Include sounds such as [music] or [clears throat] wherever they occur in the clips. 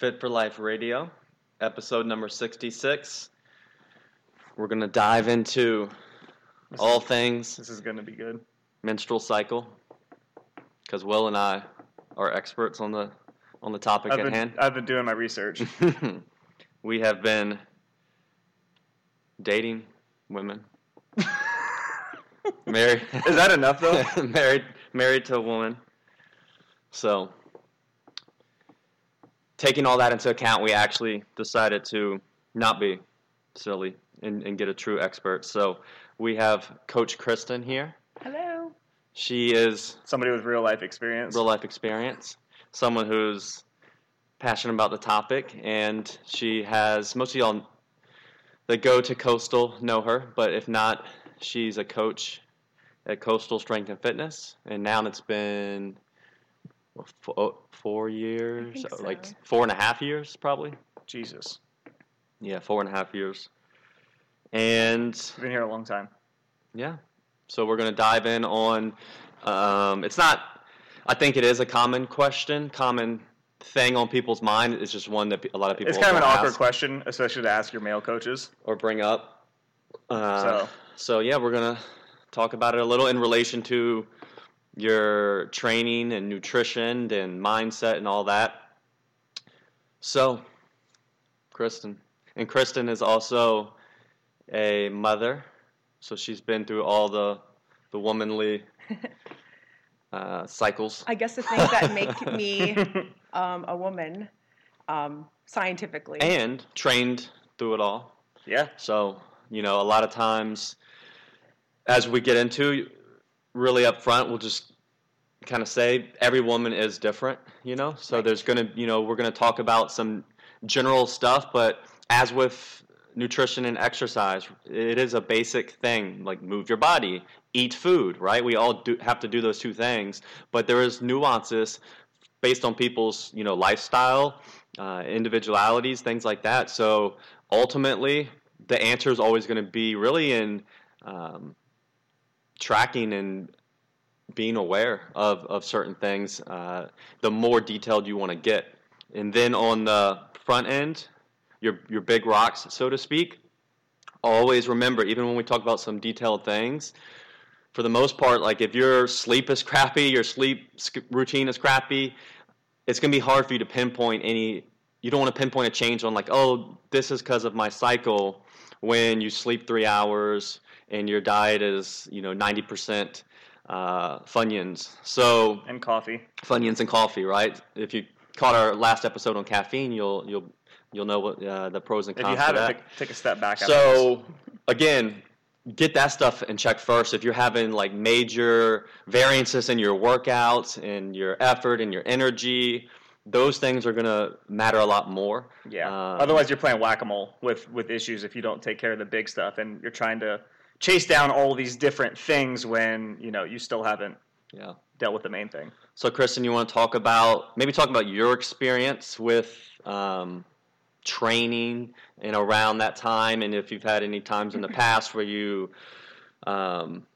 Fit for Life Radio, episode number 66. We're going to dive into all things This is going to be good. menstrual cycle because Will and I are experts on the on the topic I've at been, hand. I've been doing my research. [laughs] we have been dating women. [laughs] married Is that enough, though? [laughs] married married to a woman. So taking all that into account, we actually decided to not be silly and, and get a true expert. So we have Coach Kristen here. Hello. She is Somebody with real life experience. real life experience, someone who's passionate about the topic, and she has most of y'all that go to Coastal know her, but if not, she's a coach at Coastal Strength and Fitness, and now it's been what, fo- four years, so. like four and a half years, probably. Jesus. Yeah, four and a half years, and You've been here a long time. yeah. So we're going to dive in on. Um, it's not. I think it is a common question, common thing on people's mind. It's just one that a lot of people It's kind of an also awkward question, especially to ask your male coaches. or bring up. Uh, So- so yeah, we're gonna talk about it a little in relation to your training and nutrition and mindset and all that. So, Kristen, and Kristen is also a mother, so she's been through all the the womanly [laughs] uh, cycles. I guess the things that make [laughs] me um, a woman um, scientifically. and trained through it all. yeah. So, you know, a lot of times as we get into really up front, we'll just kind of say every woman is different, you know? So Right. there's going to, you know, we're going to talk about some general stuff, but as with nutrition and exercise, it is a basic thing, like move your body, eat food, right? We all do have to do those two things, but there is nuances based on people's, you know, lifestyle, uh, individualities, things like that. So ultimately, the answer is always going to be really in um, tracking and being aware of, of certain things. Uh, the more detailed you want to get, and then on the front end, your your big rocks, so to speak. Always remember, even when we talk about some detailed things, for the most part, like if your sleep is crappy, your sleep routine is crappy, it's going to be hard for you to pinpoint any. You don't want to pinpoint a change on like, oh, this is because of my cycle. When you sleep three hours and your diet is, you know, ninety percent uh, Funyuns. So And coffee. Funyuns and coffee, right? If you caught our last episode on caffeine, you'll you'll you'll know what uh, the pros and cons. If you haven't, take, take a step back. So again, get that stuff in check first. If you're having like major variances in your workouts and your effort and your energy, those things are gonna matter a lot more. Yeah. Um, Otherwise, you're playing whack a mole with with issues if you don't take care of the big stuff, and you're trying to chase down all these different things when you know you still haven't Yeah. dealt with the main thing. So, Kristen, you want to talk about maybe talk about your experience with um, training and around that time, and if you've had any times in the [laughs] past where you, um,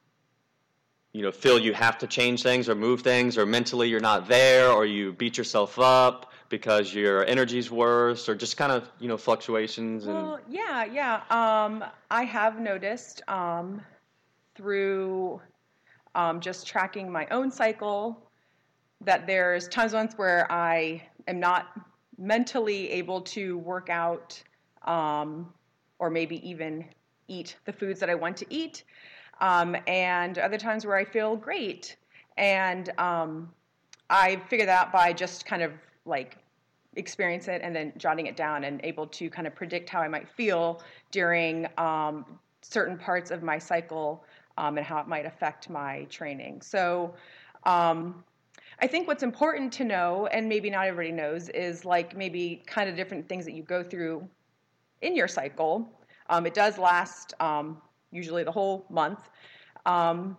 you know, feel you have to change things or move things, or mentally you're not there, or you beat yourself up because your energy's worse, or just kind of you know fluctuations and well, yeah, yeah. Um, I have noticed um, through um, just tracking my own cycle that there's times once where I am not mentally able to work out um, or maybe even eat the foods that I want to eat, um, and other times where I feel great. And um, I figure that out by just kind of like experience it and then jotting it down and able to kind of predict how I might feel during um, certain parts of my cycle um, and how it might affect my training. So um, I think what's important to know, and maybe not everybody knows, is like maybe kind of different things that you go through in your cycle. Um, it does last um, usually the whole month. Um,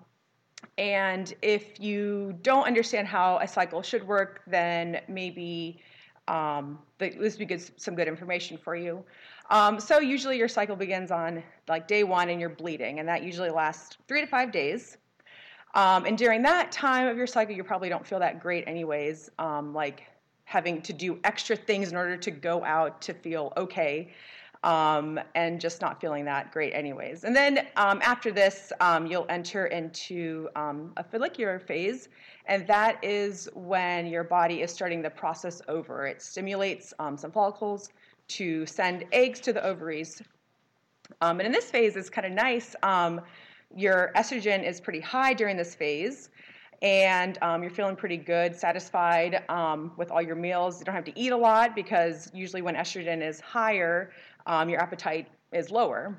and if you don't understand how a cycle should work, then maybe um, this would be good, some good information for you. Um, so usually your cycle begins on like day one and you're bleeding, and that usually lasts three to five days. Um, and during that time of your cycle, you probably don't feel that great anyways. Um, like having to do extra things in order to go out to feel okay um, and just not feeling that great anyways. And then um, after this, um, you'll enter into um, a follicular phase, and that is when your body is starting the process over. It stimulates um, some follicles to send eggs to the ovaries. Um, and in this phase, it's kind of nice. your estrogen is pretty high during this phase and um, you're feeling pretty good, satisfied um, with all your meals. You don't have to eat a lot because usually when estrogen is higher, um, your appetite is lower.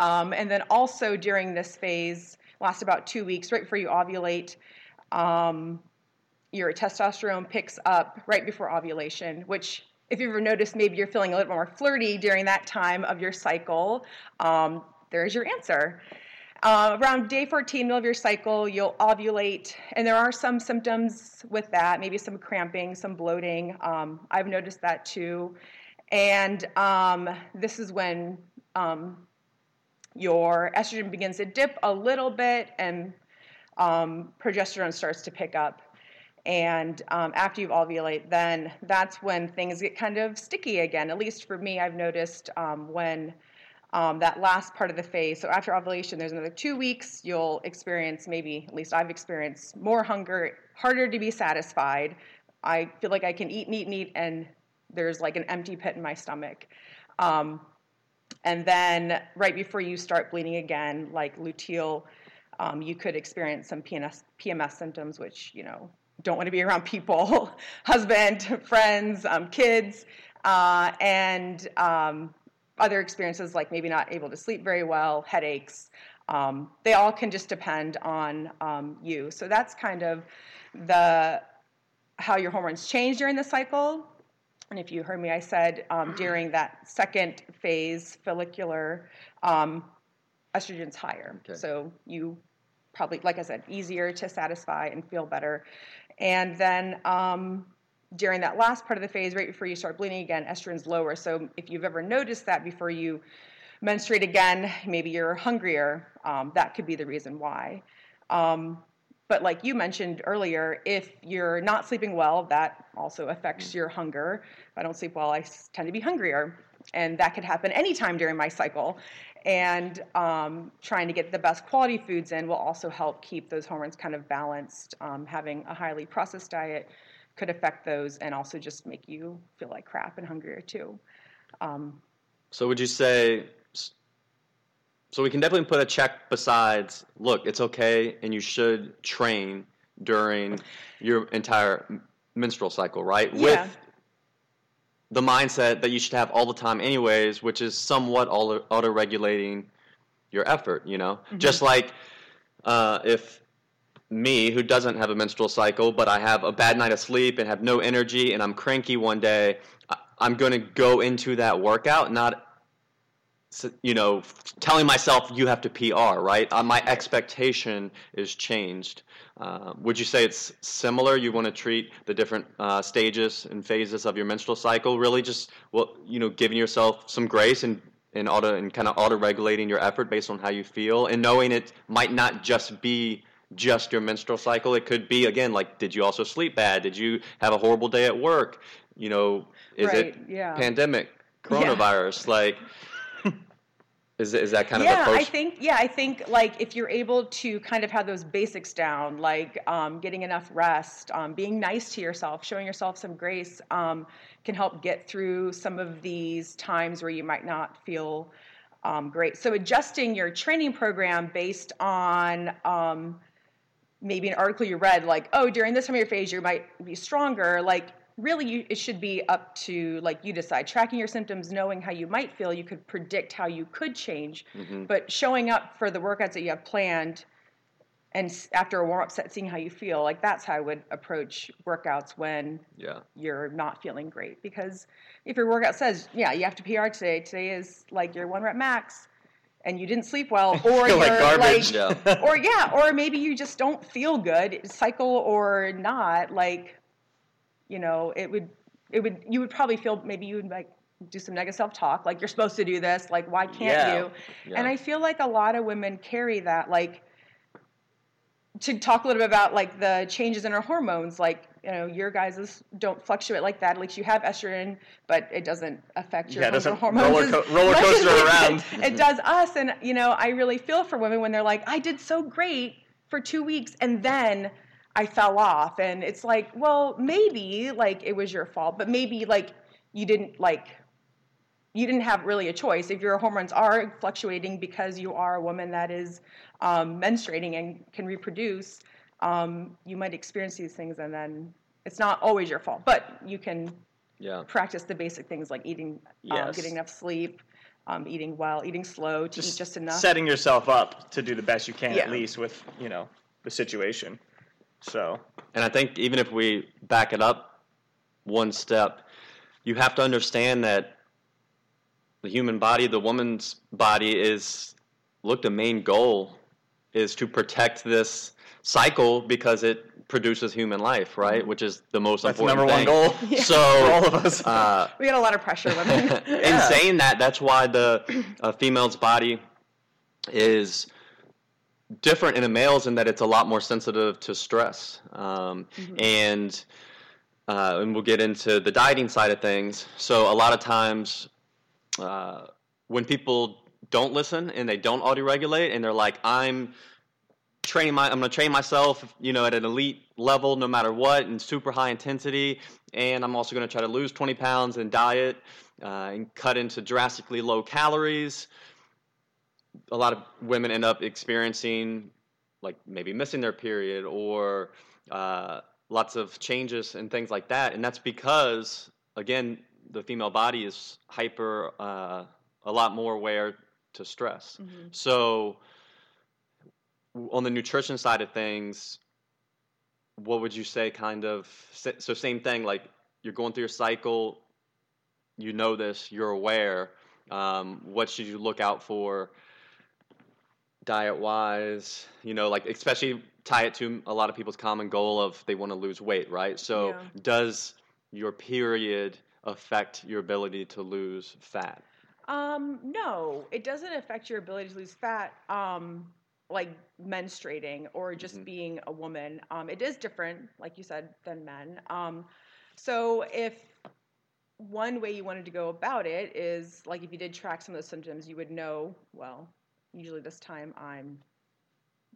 Um, and then also during this phase, lasts about two weeks, right before you ovulate, um, your testosterone picks up right before ovulation, which if you've ever noticed, maybe you're feeling a little more flirty during that time of your cycle. Um, there's your answer. Uh, around day 14, middle of your cycle, you'll ovulate, and there are some symptoms with that, maybe some cramping, some bloating. Um, I've noticed that too. And um, this is when um, your estrogen begins to dip a little bit and um, progesterone starts to pick up. And um, after you've ovulate, then that's when things get kind of sticky again. At least for me, I've noticed um, when um, that last part of the phase. So after ovulation, there's another two weeks. You'll experience maybe, at least I've experienced, more hunger, harder to be satisfied. I feel like I can eat and eat and eat, and there's like an empty pit in my stomach. Um, and then right before you start bleeding again, like luteal, um, you could experience some PMS, PMS symptoms, which, you know, don't want to be around people, [laughs] husband, friends, um, kids, uh, and um, other experiences like maybe not able to sleep very well, headaches. Um, they all can just depend on um, you. So that's kind of the how your hormones change during the cycle. And if you heard me, I said um, during that second phase, follicular, um, estrogen's higher. Okay. So you probably, like I said, easier to satisfy and feel better. And then um, during that last part of the phase, right before you start bleeding again, estrogen's lower. So if you've ever noticed that before you menstruate again, maybe you're hungrier, um, that could be the reason why. Um, but like you mentioned earlier, if you're not sleeping well, that also affects your hunger. If I don't sleep well, I tend to be hungrier. And that could happen anytime during my cycle. And um, trying to get the best quality foods in will also help keep those hormones kind of balanced. Um, having a highly processed diet could affect those and also just make you feel like crap and hungrier too. Um, so, would you say so we can definitely put a check besides, look, it's okay and you should train during your entire menstrual cycle, right? Yeah. With the mindset that you should have all the time anyways, which is somewhat auto regulating your effort, you know? Mm-hmm. Just like uh, if me, who doesn't have a menstrual cycle, but I have a bad night of sleep and have no energy and I'm cranky one day, I'm going to go into that workout not you know, telling myself you have to PR, right? Uh, my expectation is changed. Uh, would you say it's similar? You want to treat the different uh, stages and phases of your menstrual cycle, really just well, you know, giving yourself some grace and and auto and kind of auto regulating your effort based on how you feel, and knowing it might not just be just your menstrual cycle. It could be again like, did you also sleep bad? Did you have a horrible day at work? You know, is right, it yeah. pandemic, [laughs] coronavirus, yeah. like is, is that kind yeah, of approach? I think yeah, I think like if you're able to kind of have those basics down, like um, getting enough rest, um, being nice to yourself, showing yourself some grace, um, can help get through some of these times where you might not feel um, great. So adjusting your training program based on um, maybe an article you read, like oh during this time of your phase you might be stronger, like really you, it should be up to like you decide tracking your symptoms knowing how you might feel you could predict how you could change mm-hmm. but showing up for the workouts that you have planned and after a warm-up set seeing how you feel like that's how i would approach workouts when yeah. you're not feeling great because if your workout says yeah you have to pr today today is like your one rep max and you didn't sleep well [laughs] or you're like garbage like, yeah. or yeah or maybe you just don't feel good cycle or not like you know, it would it would you would probably feel maybe you would like do some negative self-talk like you're supposed to do this like why can't yeah. you yeah. and i feel like a lot of women carry that like to talk a little bit about like the changes in our hormones like you know your guys don't fluctuate like that. At least you have estrogen, but it doesn't affect your Yeah, it doesn't hormones. roller co- roller [laughs] coaster around. [laughs] It does us, and you know I really feel for women when they're like, I did so great for two weeks, and then I fell off, and it's like, well, maybe like it was your fault, but maybe like you didn't like you didn't have really a choice. If your hormones are fluctuating because you are a woman that is um, menstruating and can reproduce, um, you might experience these things, and then it's not always your fault. But you can Yeah. practice the basic things like eating, um, getting enough sleep, um, eating well, eating slow, to eat just enough. setting yourself up to do the best you can Yeah. at least with you know the situation. So And I think even if we back it up one step, you have to understand that the human body, the woman's body, is look, the main goal is to protect this cycle because it produces human life, right? Which is the most that's the important number one goal [laughs] Yeah. So, [laughs] for all of us. uh, [laughs] we got a lot of pressure, women. in Yeah. saying that, that's why the a female's body is different in a male's in that it's a lot more sensitive to stress. Um, And uh, and we'll get into the dieting side of things. So a lot of times, uh, when people don't listen and they don't auto-regulate, and they're like, "I'm training my, I'm going to train myself, you know, at an elite level, no matter what, and super high intensity, and I'm also going to try to lose 20 pounds and diet uh, and cut into drastically low calories." A lot of women end up experiencing, like maybe missing their period or uh, lots of changes and things like that, and that's because, again, the female body is hyper, uh, a lot more aware to stress. Mhm. So, on the nutrition side of things, what would you say? Kind of so same thing. Like you're going through your cycle, you know this, you're aware. Um, what should you look out for? Diet wise, you know, like especially tie it to a lot of people's common goal of they want to lose weight, right? So, Yeah. does your period affect your ability to lose fat? Um, no, it doesn't affect your ability to lose fat. Um, like menstruating or just Mhm. being a woman. Um, it is different, like you said, than men. Um, so if one way you wanted to go about it is like if you did track some of the symptoms, you would know. Well, usually this time I'm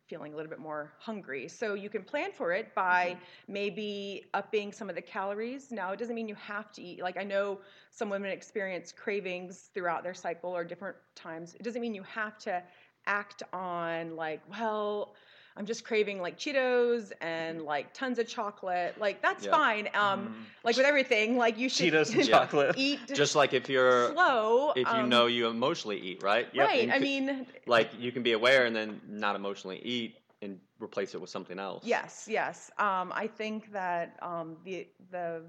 feeling a little bit more hungry. So you can plan for it by mm-hmm. maybe upping some of the calories. Now, it doesn't mean you have to eat. Like I know some women experience cravings throughout their cycle or different times. It doesn't mean you have to act on like, well, I'm just craving like Cheetos and like tons of chocolate. Like that's Yeah. fine. Um, like with everything, like you should Cheetos and [laughs] chocolate. eat Just like if you're slow. if you um, know you emotionally eat, right? Yep. right. I mean, like you can be aware and then not emotionally eat and replace it with something else. Yes, yes. Um, I think that um, the the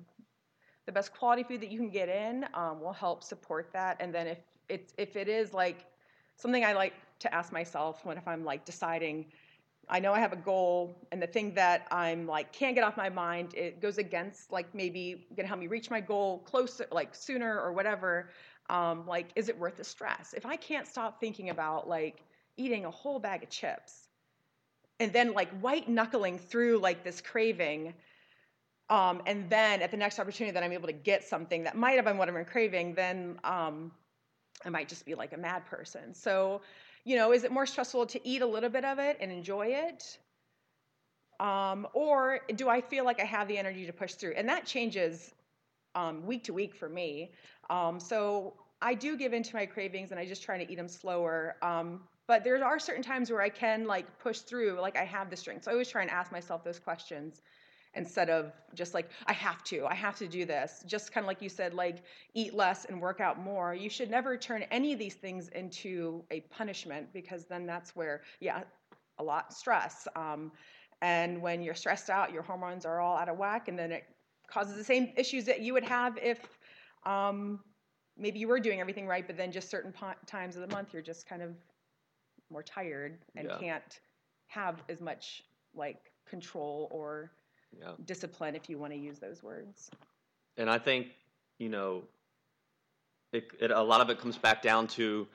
the best quality food that you can get in um, will help support that. And then if it's if it is like something I like to ask myself when if I'm like deciding, I know I have a goal, and the thing that I'm like can't get off my mind, it goes against like maybe gonna help me reach my goal closer, like sooner or whatever. Um, like, is it worth the stress? If I can't stop thinking about like eating a whole bag of chips and then like white knuckling through like this craving um, and then at the next opportunity that i'm able to get something that might have been what i'm craving then um, i might just be like a mad person so you know is it more stressful to eat a little bit of it and enjoy it? Um, or do i feel like i have the energy to push through? And that changes um, week to week for me. Um, so i do give into my cravings and i just try to eat them slower. Um, but there are certain times where i can like push through like i have the strength. So i always try and ask myself those questions instead of just like i have to i have to do this. Just kind of like you said like eat less and work out more. You should never turn any of these things into a punishment because then that's where yeah a lot stress. Um, and when you're stressed out your hormones are all out of whack and then it causes the same issues that you would have if um, maybe you were doing everything right but then just certain po- times of the month you're just kind of more tired and Yeah. can't have as much like control or Yeah. discipline if you want to use those words. And I think, you know, it, it a lot of it comes back down to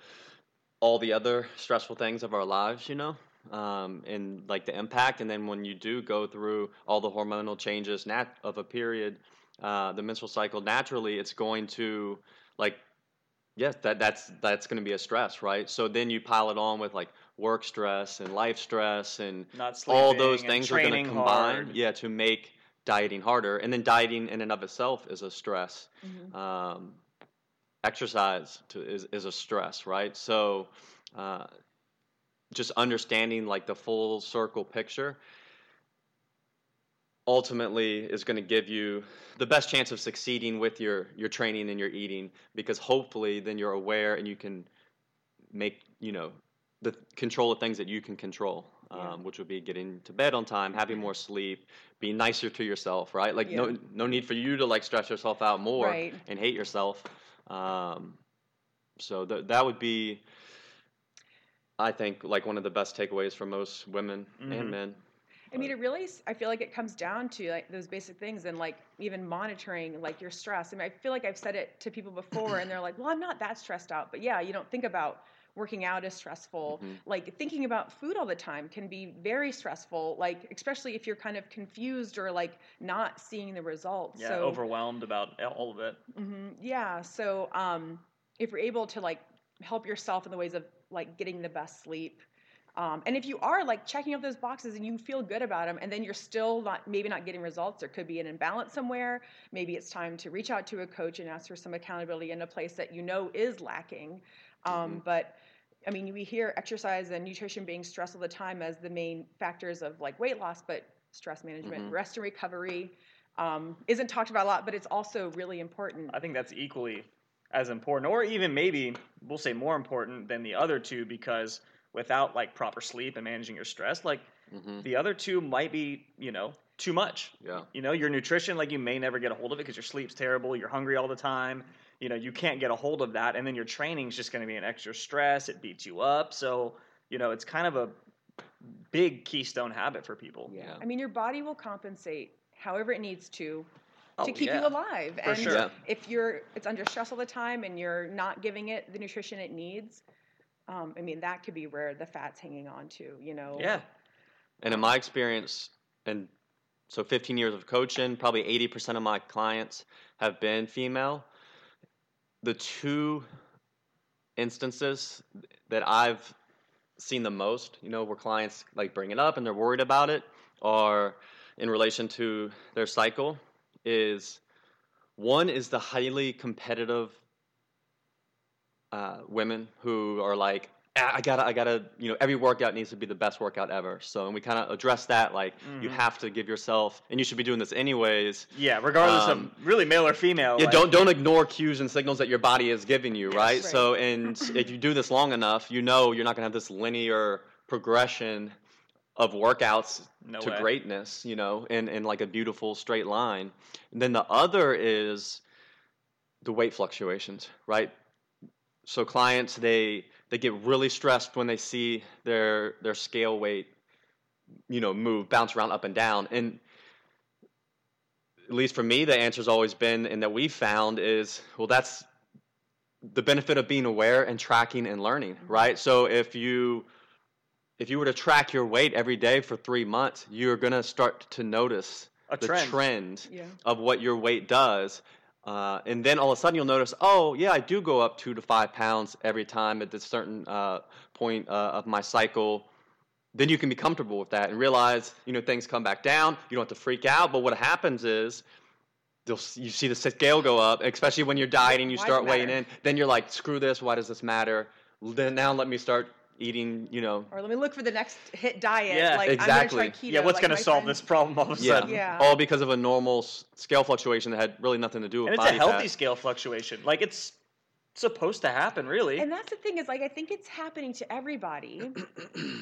all the other stressful things of our lives, you know? um, and like the impact. And then when you do go through all the hormonal changes nat- of a period, uh, the menstrual cycle, naturally it's going to like yes that that's that's going to be a stress right so then you pile it on with like work stress and life stress and Not all those and things are going to combine hard. yeah to make dieting harder and then dieting in and of itself is a stress Mhm. um, exercise to, is, is a stress right so uh, just understanding like the full circle picture ultimately is going to give you the best chance of succeeding with your your training and your eating because hopefully then you're aware and you can make you know the control of things that you can control um, Yeah. which would be getting to bed on time having more sleep being nicer to yourself right like no Yeah. no need for you to like stress yourself out more Right. and hate yourself um, so th- that would be i think like one of the best takeaways for most women Mhm. and men I mean, it really. I feel like it comes down to like those basic things and like even monitoring like your stress. I mean, I feel like I've said it to people before and they're like, well, I'm not that stressed out. But yeah, you don't think about working out is stressful. Mhm. Like thinking about food all the time can be very stressful, like especially if you're kind of confused or like not seeing the results. Yeah, so, overwhelmed about all of it. hmm Yeah. So um, if you're able to like help yourself in the ways of like getting the best sleep, um, and if you are like checking off those boxes and you feel good about them, and then you're still not maybe not getting results, there could be an imbalance somewhere. Maybe it's time to reach out to a coach and ask for some accountability in a place that you know is lacking. Um, But I mean, we hear exercise and nutrition being stressed all the time as the main factors of like weight loss, but stress management, Mhm. rest and recovery um, isn't talked about a lot, but it's also really important. I think that's equally as important, or even maybe we'll say more important than the other two, because without like proper sleep and managing your stress, like hmm the other two might be, you know, too much. yeah You know, your nutrition, like you may never get a hold of it because your sleep's terrible, you're hungry all the time. You know, you can't get a hold of that, and then your training's just going to be an extra stress. It beats you up, so you know it's kind of a big keystone habit for people. Yeah. I mean, your body will compensate however it needs to Oh, to keep yeah. you alive. For and sure. Yeah. if you're it's under stress all the time and you're not giving it the nutrition it needs, um, I mean, that could be where the fat's hanging on to. You know. Yeah, And in my experience, and so 15 years of coaching, probably 80% of my clients have been female. The two instances that I've seen the most, you know, where clients like bring it up and they're worried about it, are in relation to their cycle. Is one is the highly competitive uh, women who are like, "Ah, I gotta, I gotta, you know, every workout needs to be the best workout ever. So, and we kind of address that, like, you Mhm. have to give yourself, and you should be doing this anyways. yeah. Regardless Um, of really male or female. Yeah, like- don't don't ignore cues and signals that your body is giving you, Yes. right? Right. So, and if you do this long enough, you know you're not gonna have this linear progression of workouts No to way. greatness, you know, in, in like a beautiful straight line. And then the other is the weight fluctuations, right? So clients they they get really stressed when they see their their scale weight, you know, move, bounce around up and down. And at least for me, the answer's always been, and that we found is, well, that's the benefit of being aware and tracking and learning, right? So if you if you were to track your weight every day for three months, you're gonna start to notice A the trend. trend Yeah. of what your weight does. Uh, and then all of a sudden you'll notice, oh, yeah, I do go up two to five pounds every time at this certain uh, point uh, of my cycle. Then you can be comfortable with that and realize, you know, things come back down. You don't have to freak out. But what happens is, you'll, see the scale go up, especially when you're dieting, you Why start weighing in. Then you're like, screw this. Why does this matter? Then now let me start eating, you know, Or let me look for the next hit diet. Yeah, like exactly. I'm gonna try keto. Yeah, what's like going to solve friend- this problem all of a yeah, sudden? Yeah. all because of a normal scale fluctuation that had really nothing to do with And it's a healthy fat. scale fluctuation. Like it's supposed to happen, really. And that's the thing is like I think it's happening to everybody.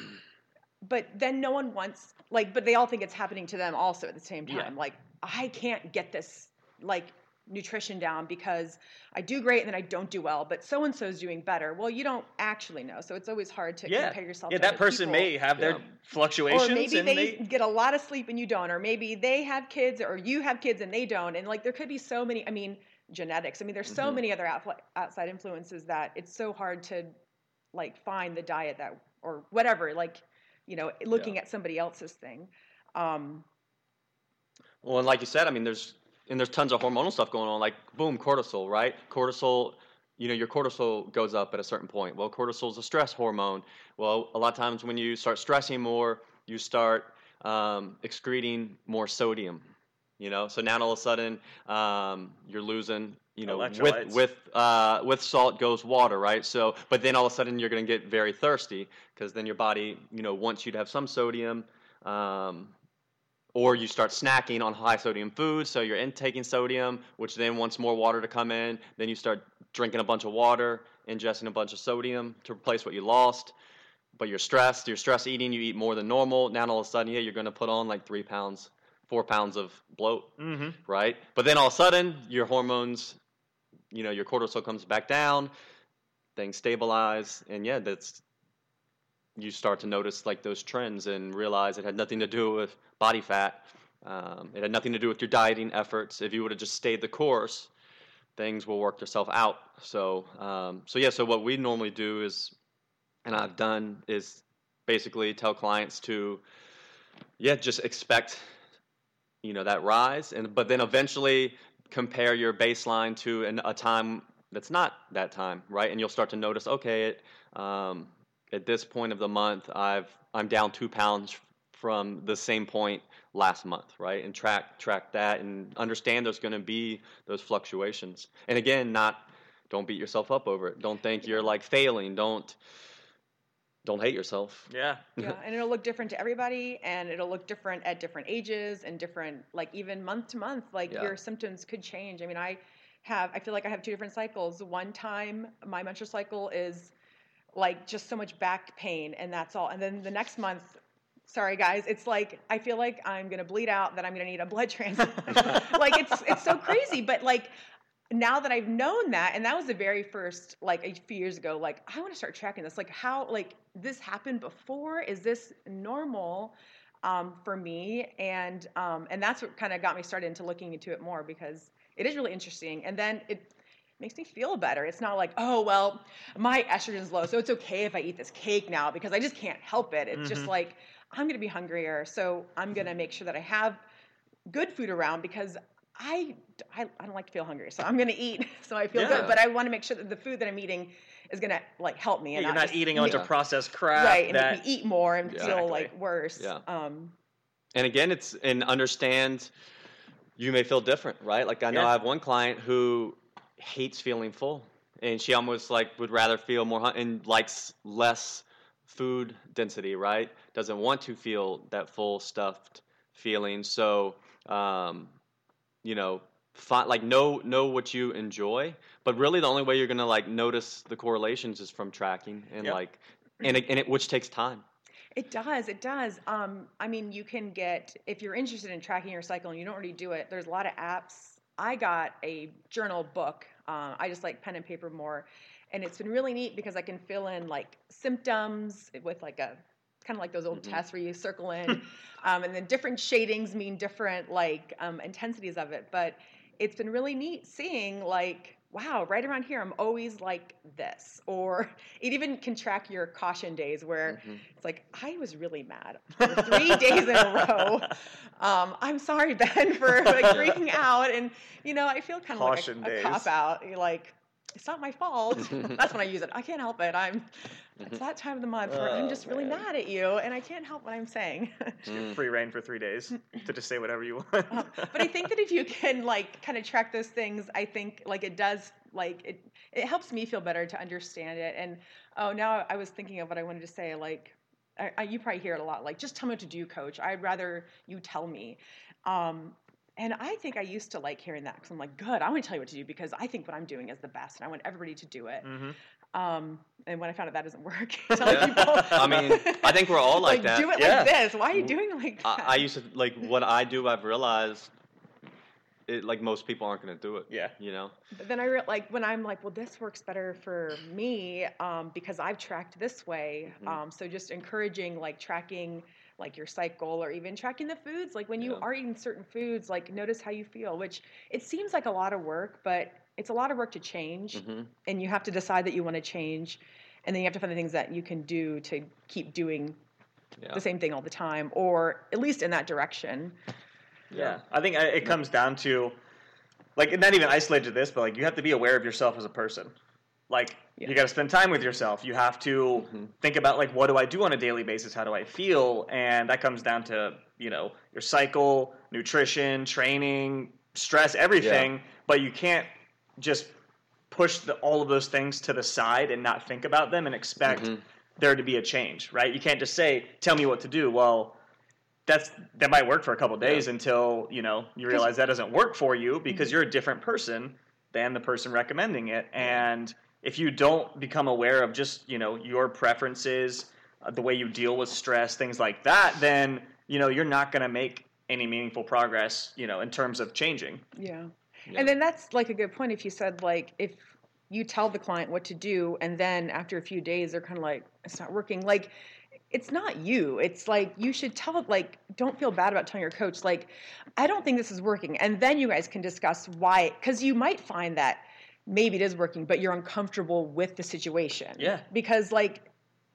[clears throat] but then no one wants like but they all think it's happening to them also at the same time. Yeah. Like I can't get this like nutrition down because I do great and then I don't do well, but so and so's doing better. Well, you don't actually know. So it's always hard to yeah, compare yourself yeah. to That other person people. may have their fluctuations, or maybe and they, they, get a lot of sleep and you don't or maybe they have kids or you have kids and they don't and like there could be so many i mean genetics i mean there's so Mhm. many other outside influences that it's so hard to like find the diet that or whatever like you know, looking at somebody else's thing. Um, Well, and like you said, I mean, there's and there's tons of hormonal stuff going on. Like, boom, cortisol, right? Cortisol, you know, your cortisol goes up at a certain point. Well, cortisol is a stress hormone. Well, a lot of times when you start stressing more, you start um, excreting more sodium. You know, so now all of a sudden um, you're losing. You know, with with uh, with salt goes water, right? So, but then all of a sudden you're going to get very thirsty because then your body, you know, wants you to have some sodium. Um, or you start snacking on high sodium foods, so you're intaking sodium, which then wants more water to come in. Then you start drinking a bunch of water, ingesting a bunch of sodium to replace what you lost. But you're stressed, you're stress eating, you eat more than normal. Now all of a sudden, yeah, you're going to put on like three pounds, four pounds of bloat, Mm-hmm. right? But then all of a sudden, your hormones, you know, your cortisol comes back down, things stabilize, and yeah, that's you start to notice like those trends and realize it had nothing to do with body fat. Um, it had nothing to do with your dieting efforts. If you would have just stayed the course, things will work themselves out. So, um, so yeah. So what we normally do is, and I've done is basically tell clients to, yeah, just expect, you know, that rise, and but then eventually compare your baseline to an, a time that's not that time, right? And you'll start to notice, okay, it, um, at this point of the month, I've I'm down two pounds from the same point last month, right? And track track that and understand there's going to be those fluctuations. And again, not don't beat yourself up over it. Don't think you're like failing. Don't don't hate yourself. Yeah. [laughs] yeah, and it'll look different to everybody, and it'll look different at different ages and different, like even month to month. Like Yeah. your symptoms could change. I mean, I have, I feel like I have two different cycles. One time, my menstrual cycle is like just so much back pain, and that's all. And then the next month, sorry guys, it's like I feel like I'm gonna bleed out, that I'm gonna need a blood [laughs] transplant. like it's it's so crazy, but like now that I've known that, and that was the very first, like a few years ago, like I want to start tracking this. Like how, like this happened before? Is this normal um, for me? And um, and that's what kind of got me started into looking into it more because it is really interesting. And then it makes me feel better. It's not like, oh well, my estrogen's low, so it's okay if I eat this cake now because I just can't help it. It's just Mhm. like I'm gonna be hungrier, so I'm gonna make sure that I have good food around because I, I, I don't like to feel hungry, so I'm gonna eat [laughs] so I feel Yeah. good. But I want to make sure that the food that I'm eating is gonna like help me. Yeah, And you're not just eating a bunch of processed crap. right and that, make me eat more and Yeah. feel like worse. Yeah. Um, And again, it's and understand you may feel different, right? Like I know Yeah. I have one client who hates feeling full, and she almost like would rather feel more hun- and likes less food density, right? Doesn't want to feel that full stuffed feeling. So, um, you know, fi- like know know what you enjoy, but really the only way you're gonna like notice the correlations is from tracking and Yep. like and it, and it which takes time. It does. It does. Um, I mean, you can get if you're interested in tracking your cycle and you don't already do it. There's a lot of apps. I got a journal book. Uh, I just like pen and paper more, and it's been really neat because I can fill in like symptoms with like a kind of like those old Mhm. tests where you circle in, [laughs] um, and then different shadings mean different like um, intensities of it. But it's been really neat seeing like wow right around here i'm always like this or [laughs] it even can track your caution days where Mhm. it's like I was really mad [laughs] for three [laughs] days in a row. Um, I'm sorry, Ben, for like freaking out, and you know I feel kind of like a, a cop out. You're like, it's not my fault. That's when I use it. I can't help it. I'm. It's that time of the month where I'm Oh, just really man. mad at you, and I can't help what I'm saying. Mm. [laughs] free reign for three days to just say whatever you want. Um, but I think that if you can like kind of track those things, I think like it does like it it helps me feel better to understand it. And oh, now I was thinking of what I wanted to say. Like I, I, you probably hear it a lot. Like just tell me what to do, coach. I'd rather you tell me. Um, and I think I used to like hearing that because I'm like, good. I want to tell you what to do because I think what I'm doing is the best, and I want everybody to do it. hmm Um, and when I found out that doesn't [laughs] work, [laughs] telling Yeah. people, I mean, I think we're all [laughs] like that. Do it Yeah. like this. Why are you doing like that? I, I used to like what I do. I've realized, it like most people aren't going to do it. Yeah. You know. But then I re- like when I'm like, well, this works better for me um, because I've tracked this way. Mhm. Um, so just encouraging like tracking like your cycle or even tracking the foods. Like when you Yeah. are eating certain foods, like notice how you feel. Which it seems like a lot of work, but it's a lot of work to change, hmm and you have to decide that you want to change, and then you have to find the things that you can do to keep doing Yeah. the same thing all the time, or at least in that direction. Yeah, I think it comes down to like not even isolated to this, but like you have to be aware of yourself as a person. Like Yeah. you got to spend time with yourself. You have to think about like what do I do on a daily basis? How do I feel? And that comes down to you know your cycle, nutrition, training, stress, everything. But you can't just push the, all of those things to the side and not think about them and expect there to be a change, right? You can't just say, "Tell me what to do." Well, that's that might work for a couple days until you know you realize that doesn't work for you because you're a different person than the person recommending it, and if you don't become aware of just you know your preferences, uh, the way you deal with stress, things like that, then you know you're not going to make any meaningful progress, you know, in terms of changing. Yeah. Yeah. And then that's like a good point if you said like if you tell the client what to do and then after a few days they're kind of like it's not working like it's not you it's like you should tell it like don't feel bad about telling your coach like i don't think this is working and then you guys can discuss why because you might find that maybe it is working but you're uncomfortable with the situation Yeah. because like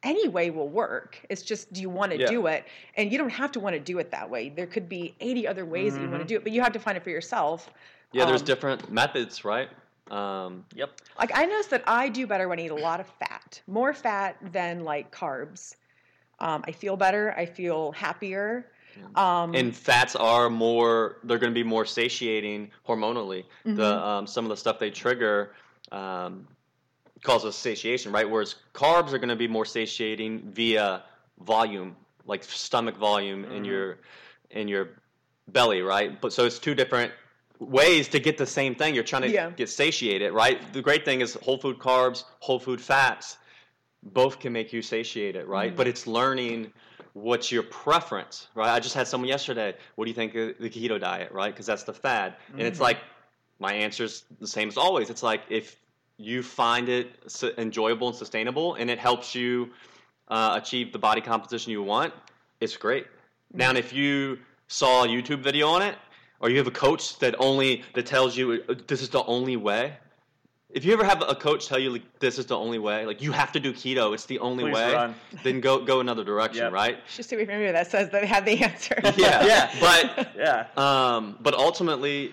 any way will work it's just do you want to Yeah. do it and you don't have to want to do it that way there could be 80 other ways that you want to Mhm. do it but you have to find it for yourself Yeah, there's Um, different methods, right? Um, Yep. like I notice that I do better when I eat a lot of fat, more fat than like carbs. Um, I feel better. I feel happier. Um, and fats are more they're going to be more satiating hormonally the Mhm. um, some of the stuff they trigger um, causes satiation right whereas carbs are going to be more satiating via volume like stomach volume in Mhm. your in your belly right but so it's two different ways to get the same thing. You're trying to Yeah. get satiated right? The great thing is whole food carbs whole food fats both can make you satiated right? Mhm. but it's learning what's your preference right? I just had someone yesterday what do you think of the keto diet? Right? Because that's the fad. And it's Mhm. like my answer's the same as always. It's like if you find it enjoyable and sustainable and it helps you uh, achieve the body composition you want it's great. Now if you saw a youtube video on it or you have a coach that only that tells you uh, this is the only way if you ever have a coach tell you like this is the only way like you have to do keto it's the only Please way run. then go go another direction Yep. right just to be familiar that says that they have the answer. [laughs] yeah Yeah. but [laughs] Yeah. um, but ultimately,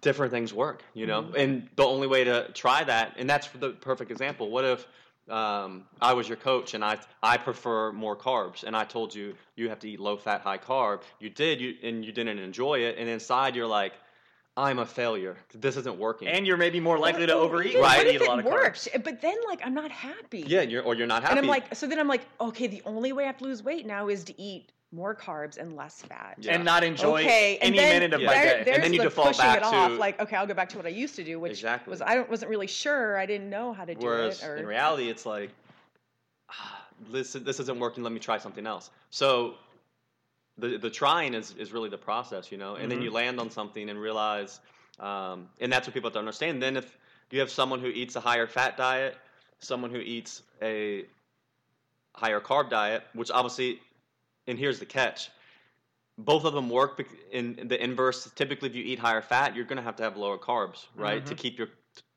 different things work, you know. And the only way to try that, and that's the perfect example. What if um, I was your coach and I I prefer more carbs, and I told you you have to eat low fat, high carb. You did, you and you didn't enjoy it, and inside you're like, I'm a failure. This isn't working. And you're maybe more likely to overeat. even when Right. What if eat a lot it of carbs. works? But then, like, I'm not happy. yeah, you're or you're not happy. And I'm like, so then I'm like, okay, the only way I have to lose weight now is to eat more carbs and less fat. Yeah. and not enjoy okay, any then minute of Yeah. my there, day. And then you the default pushing back it off. to- Like, okay, I'll go back to what I used to do, which Exactly. was I wasn't really sure. I didn't know how to do Whereas it. Or, in reality, it's like, ah, this this isn't working. Let me try something else. So the the trying is is really the process, you know. And then Mhm. you land on something and realize, um, and that's what people have to understand. Then if you have someone who eats a higher fat diet, someone who eats a higher carb diet, which obviously, and here's the catch. Both of them work in, the inverse. Typically, if you eat higher fat, you're going to have to have lower carbs, right, to Mhm. keep your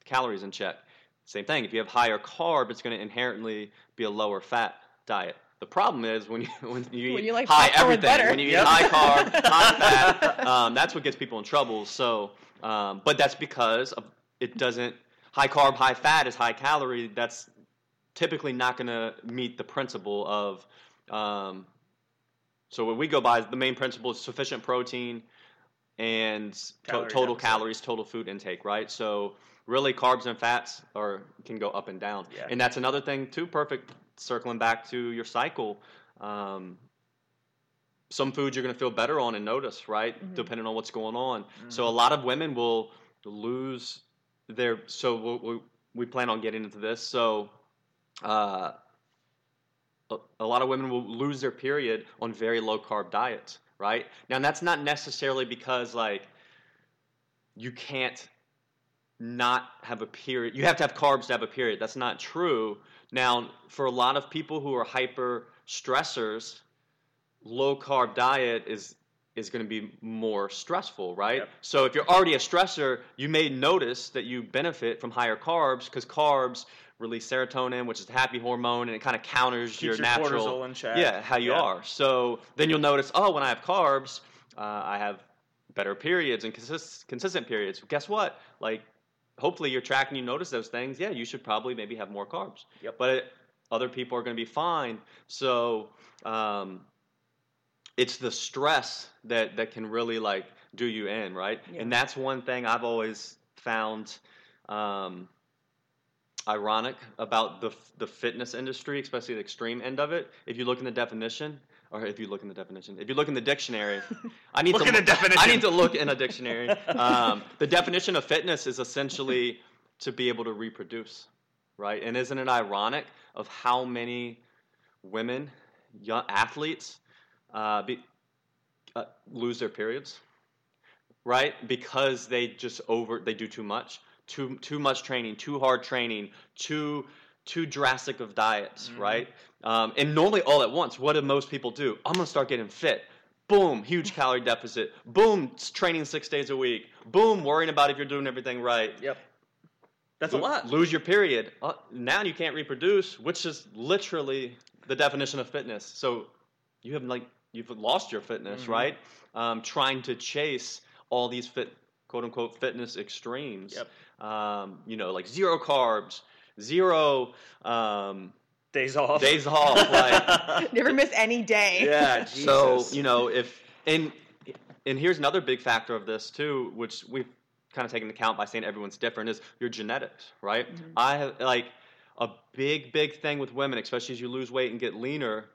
calories in check. Same thing. If you have higher carb, it's going to inherently be a lower fat diet. The problem is when you [laughs] when you When eat you like high everything, when you Yep. eat high carb, [laughs] high fat, um, that's what gets people in trouble. So, um, but that's because of, it doesn't high carb, high fat is high calorie. That's typically not going to meet the principle of. Um, so what we go by, the main principle is sufficient protein and Calorie total deficit. calories, total food intake, right? So really, carbs and fats are can go up and down, Yeah. and that's another thing too. Perfect. Circling back to your cycle. Um, some foods you're going to feel better on and notice, right? Mhm. Depending on what's going on. Mm-hmm. So a lot of women will lose their. So we, we, we plan on getting into this. So uh, a, lot of women will lose their period on very low carb diets, right? Now that's not necessarily because like you can't not have a period. You have to have carbs to have a period. That's not true. Now, for a lot of people who are hyper stressors, low carb diet is is going to be more stressful, right? Yep. So if you're already a stressor, you may notice that you benefit from higher carbs because carbs release serotonin, which is the happy hormone, and it kind of counters Keeps your, your natural cortisol in check. yeah how you Yeah. are. So then you'll notice, oh, when I have carbs, uh, I have better periods and consist- consistent periods. Guess what? Like, hopefully you're tracking, you notice those things. Yeah, you should probably maybe have more carbs. Yep. But it, other people are going to be fine. So um, it's the stress that that can really like do you in, right? Yeah. And that's one thing I've always found. Um, ironic about the the fitness industry, especially the extreme end of it. If you look in the definition, or if you look in the definition, if you look in the dictionary, [laughs] I need Look to in the definition. I need to look in a dictionary. [laughs] Um, the definition of fitness is essentially to be able to reproduce, right? And isn't it ironic of how many women, young athletes, uh, be, uh, lose their periods, right? Because they just over they do too much, too too much training, too hard training, too too drastic of diets, Mhm. right? Um, and normally all at once, what do most people do? I'm gonna start getting fit. Boom, huge [laughs] calorie deficit. Boom, training six days a week. Boom, worrying about if you're doing everything right. Yep. That's a lot. Lose your period. Uh, now you can't reproduce, which is literally the definition of fitness. So you have like you've lost your fitness, Mhm. right? Um, trying to chase all these fit quote unquote fitness extremes. Yep. Um, you know, like zero carbs, zero um, Days off. days off. Like [laughs] Never miss any day. yeah. [laughs] so you know if and and here's another big factor of this too, which we've kind of taken into account by saying everyone's different is your genetics, right? Mhm. I have like a big big thing with women, especially as you lose weight and get leaner.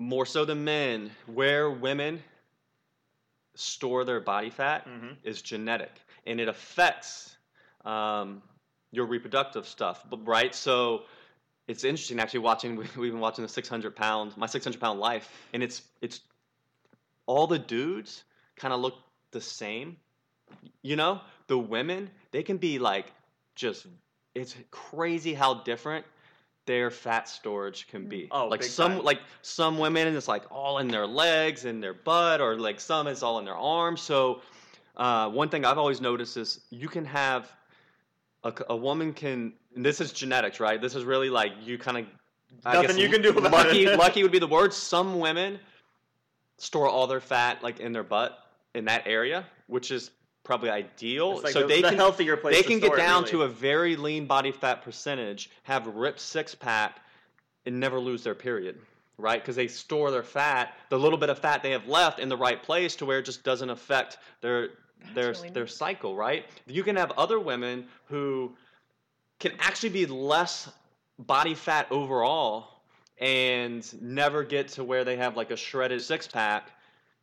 More so than men, where women store their body fat Mhm. is genetic, and it affects um, your reproductive stuff, right? So it's interesting actually watching. [laughs] We've been watching the 600 pound, my 600 pound life, and it's it's all the dudes kind of look the same. You know, the women they can be like just. It's crazy how different their fat storage can be. Oh, like some time. like some women it's like all in their legs and their butt, or like some it's all in their arms. So uh, one thing I've always noticed is you can have a, a woman can. And this is genetics, right? This is really like you kind of. Nothing you can do about lucky, it. [laughs] lucky would be the word. Some women store all their fat like in their butt in that area, which is probably ideal. It's like so the, they [laughs] the can healthier place. they to can get store down really. to a very lean body fat percentage, have ripped six pack, and never lose their period, right? Because they store their fat, the little bit of fat they have left, in the right place to where it just doesn't affect their their really their neat. cycle, right? You can have other women who can actually be less body fat overall and never get to where they have like a shredded six pack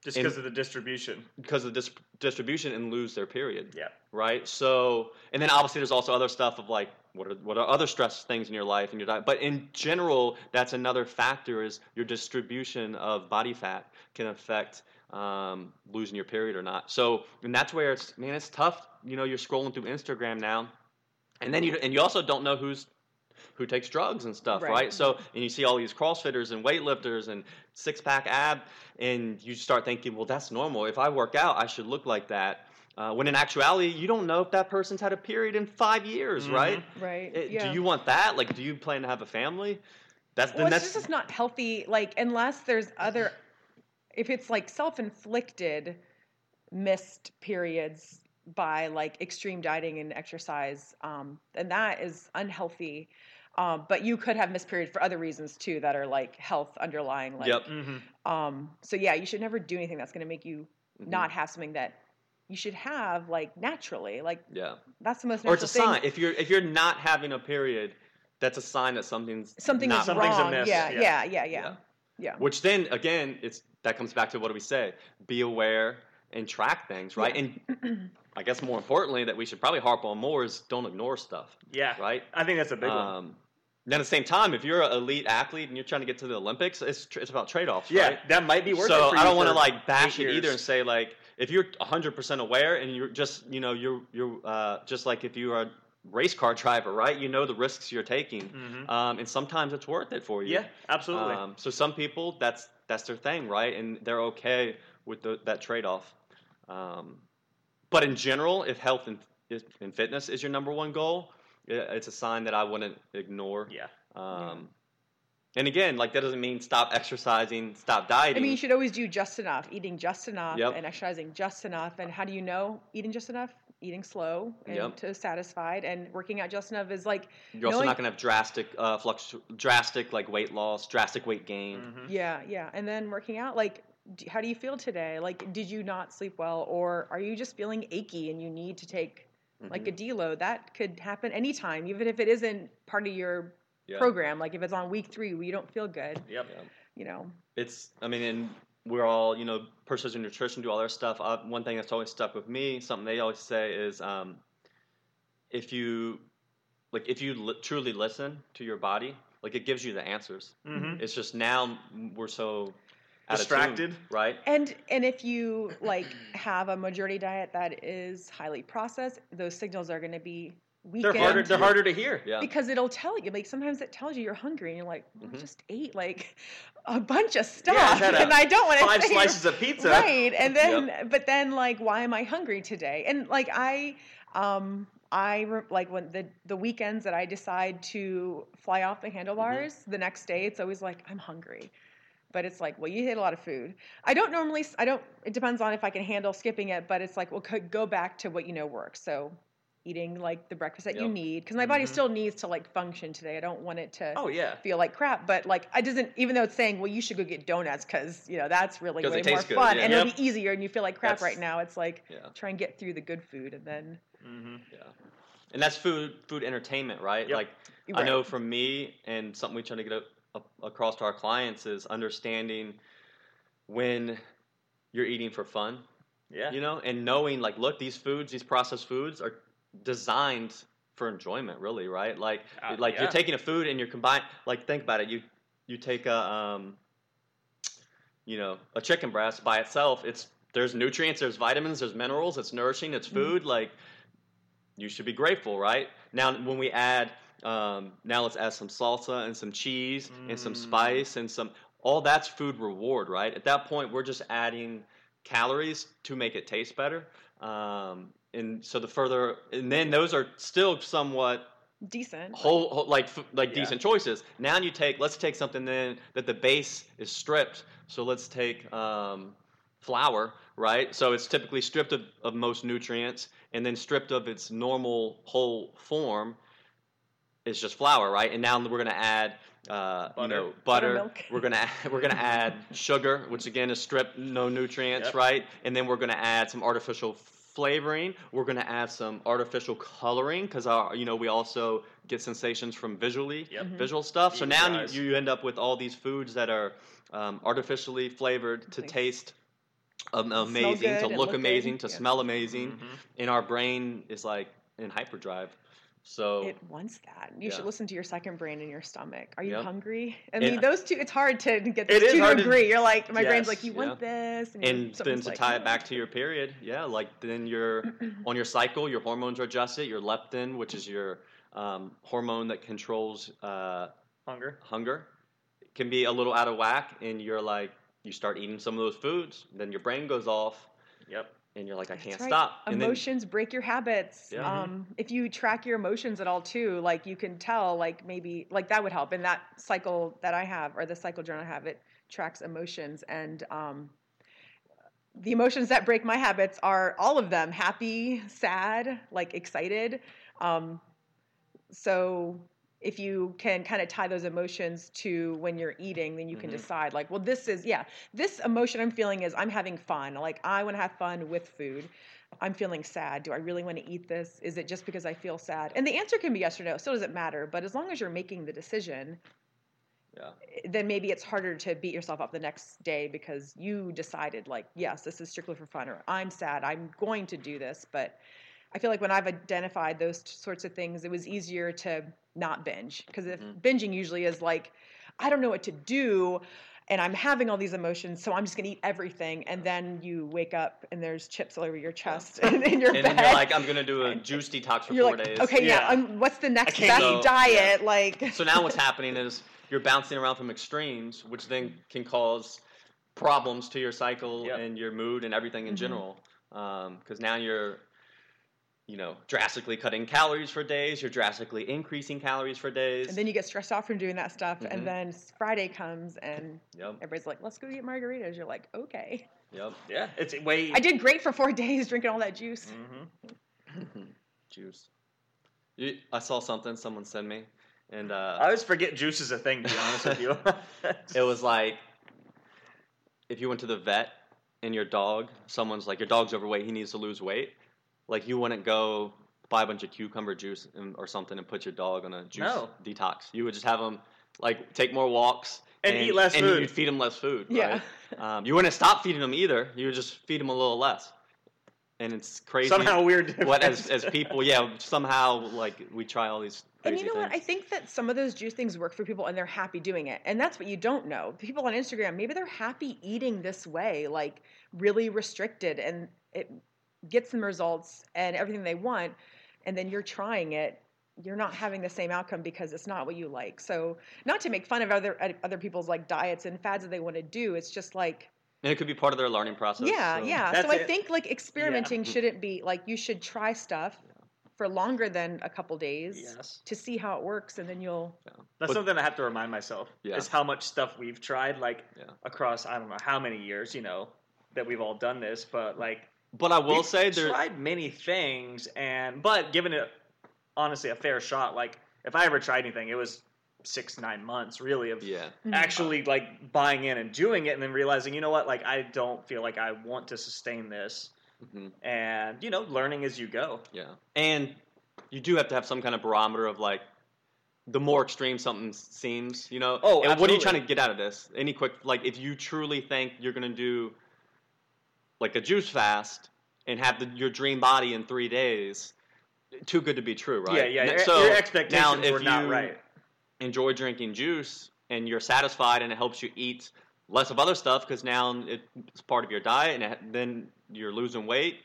just because of the distribution. because of this distribution and lose their period Yeah. right? So, and then obviously there's also other stuff of like what are what are other stress things in your life and your diet. But in general, that's another factor is your distribution of body fat can affect um, losing your period or not. So, and that's where it's man, it's tough. You know, you're scrolling through Instagram now, and then you and you also don't know who's who takes drugs and stuff, right? Right. So, and you see all these CrossFitters and weightlifters and six pack ab, and you start thinking, well, that's normal. If I work out, I should look like that. Uh, when in actuality, you don't know if that person's had a period in five years, Mhm. right? Right. It- yeah. Do you want that? Like, do you plan to have a family? That's well, then it's that's just not healthy. Like unless there's other, if it's like self-inflicted missed periods by like extreme dieting and exercise, um, and that is unhealthy. Um, but you could have missed periods for other reasons too that are like health underlying. Like, Yep. Mm-hmm. Um, so yeah, you should never do anything that's going to make you Mhm. not have something that you should have like naturally. Like yeah. that's the most Or it's a thing. sign. If you're if you're not having a period, that's a sign that something's Something not is Something's wrong. amiss, Yeah, yeah. yeah, yeah, yeah, Yeah. yeah. Which then again, it's that comes back to what do we say? Be aware and track things, right? And [clears throat] I guess more importantly, that we should probably harp on more is don't ignore stuff, Yeah. right? I think that's a big one. Um, then at the same time, if you're an elite athlete and you're trying to get to the Olympics, it's tr- it's about trade offs, Yeah, right? that might be worth it. So I don't want to like bash it either and say like if you're 100% aware and you're just you know you're you're uh, just like if you are a race car driver, right? You know the risks you're taking, Mhm. um, and sometimes it's worth it for you. Yeah, absolutely. Um, so some people, that's that's their thing, right? And they're okay with the, that trade off. Um, but in general, if health and, and fitness is your number one goal, it's a sign that I wouldn't ignore. Yeah. Um, and again, like that doesn't mean stop exercising, stop dieting. I mean, you should always do just enough, eating just enough, Yep. and exercising just enough. And how do you know eating just enough? Eating slow and Yep. to satisfied, and working out just enough is like, You're also knowing- not going to have drastic uh, flux, drastic like weight loss, drastic weight gain. Mhm. yeah, yeah. And then working out, like, d- how do you feel today? Like, did you not sleep well, or are you just feeling achy and you need to take like a Mhm. deload? That could happen anytime, even if it isn't part of your Yeah. program. Like if it's on week three where you don't feel good, Yep. Yeah. you know. It's, I mean, and we're all, you know, precision nutrition, do all their stuff. Uh, one thing that's always stuck with me, something they always say is, um, if you, like, if you li- truly listen to your body, like, it gives you the answers. hmm It's just now we're so out of tune, Distracted. right? And and if you like have a majority diet that is highly processed, those signals are going to be They're weakened. harder. They're harder to hear. Yeah. because it'll tell you like sometimes it tells you you're hungry and you're like well, I Mhm. just ate like a bunch of stuff Yeah, I and I don't want to Five slices of pizza. right and then but then like why am I hungry today and like I um I like when the the weekends that I decide to fly off the handlebars Mm-hmm. the next day it's always like I'm hungry but it's like well you ate a lot of food I don't normally I don't it depends on if I can handle skipping it but it's like well go back to what you know works so eating like the breakfast that you need because my body Mhm. still needs to like function today I don't want it to Oh yeah. feel like crap. But like, I doesn't even though it's saying, well, you should go get donuts because you know that's really way more good, fun yeah. and Yep. it'll be easier, and you feel like crap That's- right now. It's like Yeah. try and get through the good food, and then mm-hmm. Yeah. And that's food, food entertainment, right? Yep. Like, I know from me and something we try to get across to our clients is understanding when you're eating for fun, Yeah. you know, and knowing like, look, these foods, these processed foods are designed for enjoyment, really, right? Like, Uh, like yeah. you're taking a food and you're combine. Like, think about it. You you take a um, you know, a chicken breast by itself. It's there's nutrients, there's vitamins, there's minerals. It's nourishing. It's food. Like, you should be grateful, right? Now, when we add, um, now let's add some salsa and some cheese and some Mm. spice and some. All that's food reward, right? At that point, we're just adding calories to make it taste better. Um, and so the further, and then those are still somewhat decent. whole, whole like like Yeah. decent choices. Now you take let's take something then that the base is stripped. So let's take um, flour, right? So it's typically stripped of, of most nutrients and then stripped of its normal whole form. It's just flour, right? And now we're gonna add. Uh, you Butter. know, butter. Buttermilk. We're gonna we're gonna add [laughs] sugar, which again is stripped, no nutrients, Yep. right? And then we're gonna add some artificial flavoring. We're gonna add some artificial coloring because our you know we also get sensations from visually Yep. Mhm. visual stuff. So now you, you end up with all these foods that are um, artificially flavored to Nice. taste um, amazing, good to and look look good. amazing, to Yeah. smell amazing, Mhm. and our brain is like in hyperdrive. So It wants that. You Yeah. should listen to your second brain in your stomach. Are you Yep. hungry? I And- mean, those two. It's hard to get It those is two to hard to- agree. You're like, my brain's like, you want this, and, and then to like, tie it back to your period, yeah, like then you're [clears throat] on your cycle, your hormones are adjusted. Your leptin, which is your um, hormone that controls uh, Hunger. hunger, can be a little out of whack, and you're like, you start eating some of those foods, then your brain goes off, Yep. And you're like, I can't right. stop. And then- Emotions break your habits. Yeah. Mm-hmm. Um, if you track your emotions at all too, like you can tell, like maybe like that would help. In that cycle that I have, or the cycle journal I have, it tracks emotions and um, the emotions that break my habits are all of them: happy, sad, like excited. Um, so if you can kind of tie those emotions to when you're eating, then you can Mhm. decide like, well, this is yeah, this emotion I'm feeling is I'm having fun. Like I want to have fun with food. I'm feeling sad. Do I really want to eat this? Is it just because I feel sad? And the answer can be yes or no. Still doesn't matter. But as long as you're making the decision, yeah. then maybe it's harder to beat yourself up the next day because you decided like, yes, this is strictly for fun, or I'm sad. I'm going to do this. But I feel like when I've identified those sorts of things, it was easier to not binge because if Mhm. binging usually is like, I don't know what to do. And I'm having all these emotions, so I'm just gonna eat everything. And then you wake up and there's chips all over your chest [laughs] and in your And bed. then you're like, I'm gonna do a juice detox for You're four like, days. okay, yeah. Yeah. I'm, what's the next best go- diet? Like, So now what's [laughs] happening is you're bouncing around from extremes, which then can cause problems to your cycle Yep. and your mood and everything in Mhm. general. Because now you're you know, drastically cutting calories for days. You're drastically increasing calories for days. And then you get stressed out from doing that stuff, Mhm. and then Friday comes and yep, everybody's like, "Let's go get margaritas." You're like, "Okay." yep. Yeah, it's way. I did great for four [laughs] days drinking all that juice. hmm [laughs] Juice. You, I saw something someone sent me, and I uh, always forget juice is a thing. To be honest with you, [laughs] it was like if you went to the vet and your dog, someone's like, your dog's overweight, he needs to lose weight. Like you wouldn't go buy a bunch of cucumber juice and, or something and put your dog on a juice No. detox. You would just have him like take more walks And eat less and food. You'd feed them less food. Yeah. Right? Um, you wouldn't stop feeding them either. You would just feed them a little less. And it's crazy. somehow weird. what as as people, yeah, somehow like we try all these. And you know what? I things. think that some of those juice things work for people and they're happy doing it. And that's what you don't know. People on Instagram, maybe they're happy eating this way, like really restricted, and it gets them results and everything they want. And then you're trying it, you're not having the same outcome because it's not what you like. So, not to make fun of other other people's like diets and fads that they want to do, it's just like and it could be part of their learning process. yeah, so- yeah. That's So I it. think like experimenting Mhm. shouldn't be like you should try stuff for longer than a couple days yes, to see how it works, and then you'll yeah. that's But- something I have to remind myself. Yeah. Is how much stuff we've tried, like Yeah. across I don't know how many years, you know, that we've all done this, but like But I will we've say there. tried many things, and but given it honestly a fair shot, like if I ever tried anything, it was six nine months really of Yeah. Mhm. actually like buying in and doing it, and then realizing you know what, like I don't feel like I want to sustain this, hmm and you know, learning as you go. Yeah. And you do have to have some kind of barometer of like the more extreme something seems, you know. Oh, and what are you trying to get out of this? Any quick like if you truly think you're gonna do like a juice fast and have the, your dream body in three days, too good to be true, right? Yeah, yeah. Your, So your now, expectations if were not you right. enjoy drinking juice and you're satisfied and it helps you eat less of other stuff because now it's part of your diet and it, then you're losing weight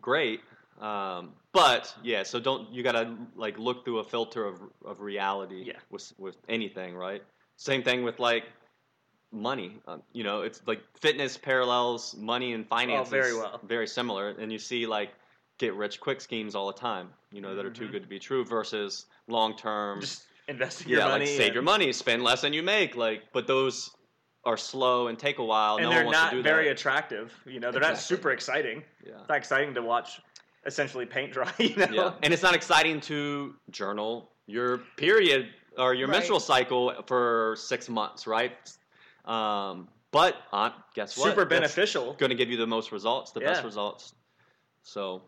great um, but yeah so don't you gotta like look through a filter of, of reality Yeah. with, with anything right same thing with like money um, you know it's like fitness parallels money and finances Oh, very well. very similar and you see like get rich quick schemes all the time you know that are too Mhm. good to be true versus long term Just investing yeah your money. like save and, your money spend less than you make like but those are slow and take a while and no they're one wants not to do very that attractive. You know, they're not super exciting. yeah It's not exciting to watch essentially paint dry. [laughs] You know, yeah and it's not exciting to journal your period or your Right. menstrual cycle for six months right um, but uh, guess what? Super beneficial. going to give you the most results the best results. So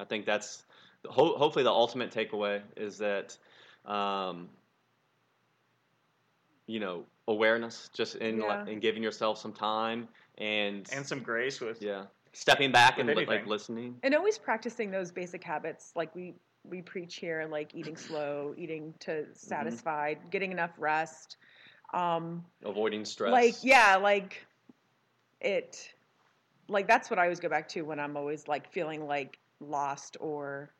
i think that's ho- hopefully the ultimate takeaway is that um, you know awareness just in Yeah. in giving yourself some time and and some grace with yeah. Stepping back and li- like listening. And always practicing those basic habits like we we preach here like eating slow eating to satisfied getting enough rest um avoiding stress. like yeah like it like that's what i always go back to when i'm always like feeling like lost or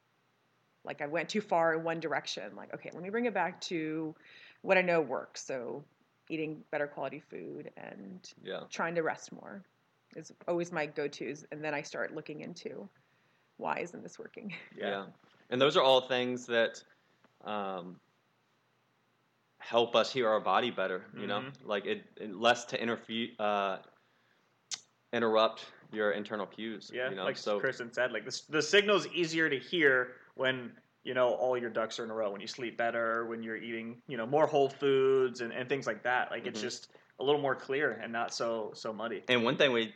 like i went too far in one direction. Like okay let me bring it back to what i know works. So eating better quality food and yeah. trying to rest more is always my go-to's. And then i start looking into why isn't this working? Yeah. And those are all things that um, help us hear our body better, you know? Mhm. Like it, it less to interfere, uh, interrupt your internal cues, Yeah, you know? like so, Kristen said, like the the signal's easier to hear when you know all your ducks are in a row. When you sleep better, when you're eating, you know, more whole foods and, and things like that. Like it's Mhm. just a little more clear and not so so muddy. and one thing we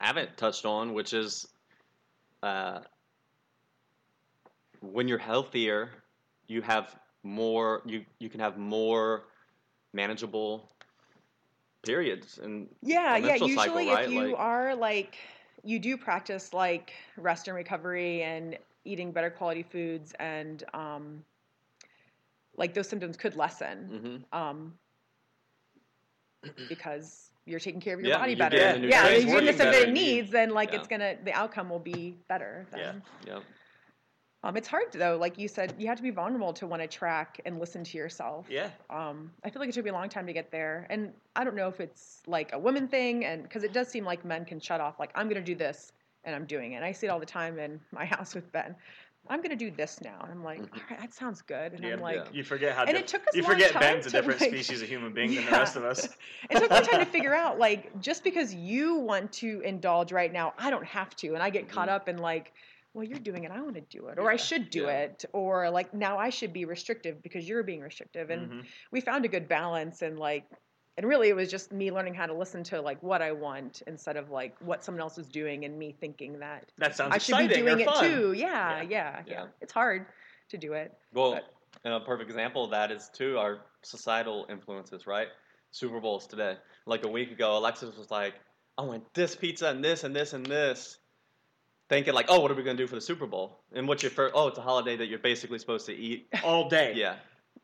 haven't touched on, which is uh, when you're healthier, you have more, you, you can have more manageable periods and Yeah, yeah. menstrual cycle, Usually, right? if you Like- are like, you do practice like rest and recovery and eating better quality foods, and um, like those symptoms could lessen mhm. um, because you're taking care of your Yeah, body better. the yeah, if you're doing the stuff that it needs, then like yeah. it's gonna the outcome will be better. Then. Yeah. yeah. Um, it's hard though. Like you said, you have to be vulnerable to want to track and listen to yourself. Yeah, Um, I feel like it took me a long time to get there, and I don't know if it's like a woman thing, and because it does seem like men can shut off, like I'm going to do this, and I'm doing it. And I see it all the time in my [laughs] house with Ben. I'm gonna do this now, and I'm like, Mhm. all right, that sounds good. And Yeah, I'm like, yeah. You forget how. And diff- it took us You forget Ben's a different like- species of human being than the rest of us. [laughs] it took me time to [laughs] figure out like just because you want to indulge right now i don't have to and i get caught Mhm. up in like well you're doing it i want to do it or i should do yeah. it or like now i should be restrictive because you're being restrictive and Mhm. we found a good balance and like and really it was just me learning how to listen to like what i want instead of like what someone else is doing and me thinking that That sounds i should be doing it too yeah Yeah. yeah yeah, Yeah. it's hard to do it Well, But- and a perfect example of that is too our societal influences, right? Super Bowls today. Like a week ago, Alexis was like, "I want this pizza and this and this and this," thinking like, "Oh, what are we gonna do for the Super Bowl?" And what's your first? Oh, it's a holiday that you're basically supposed to eat. all day. [laughs] Yeah.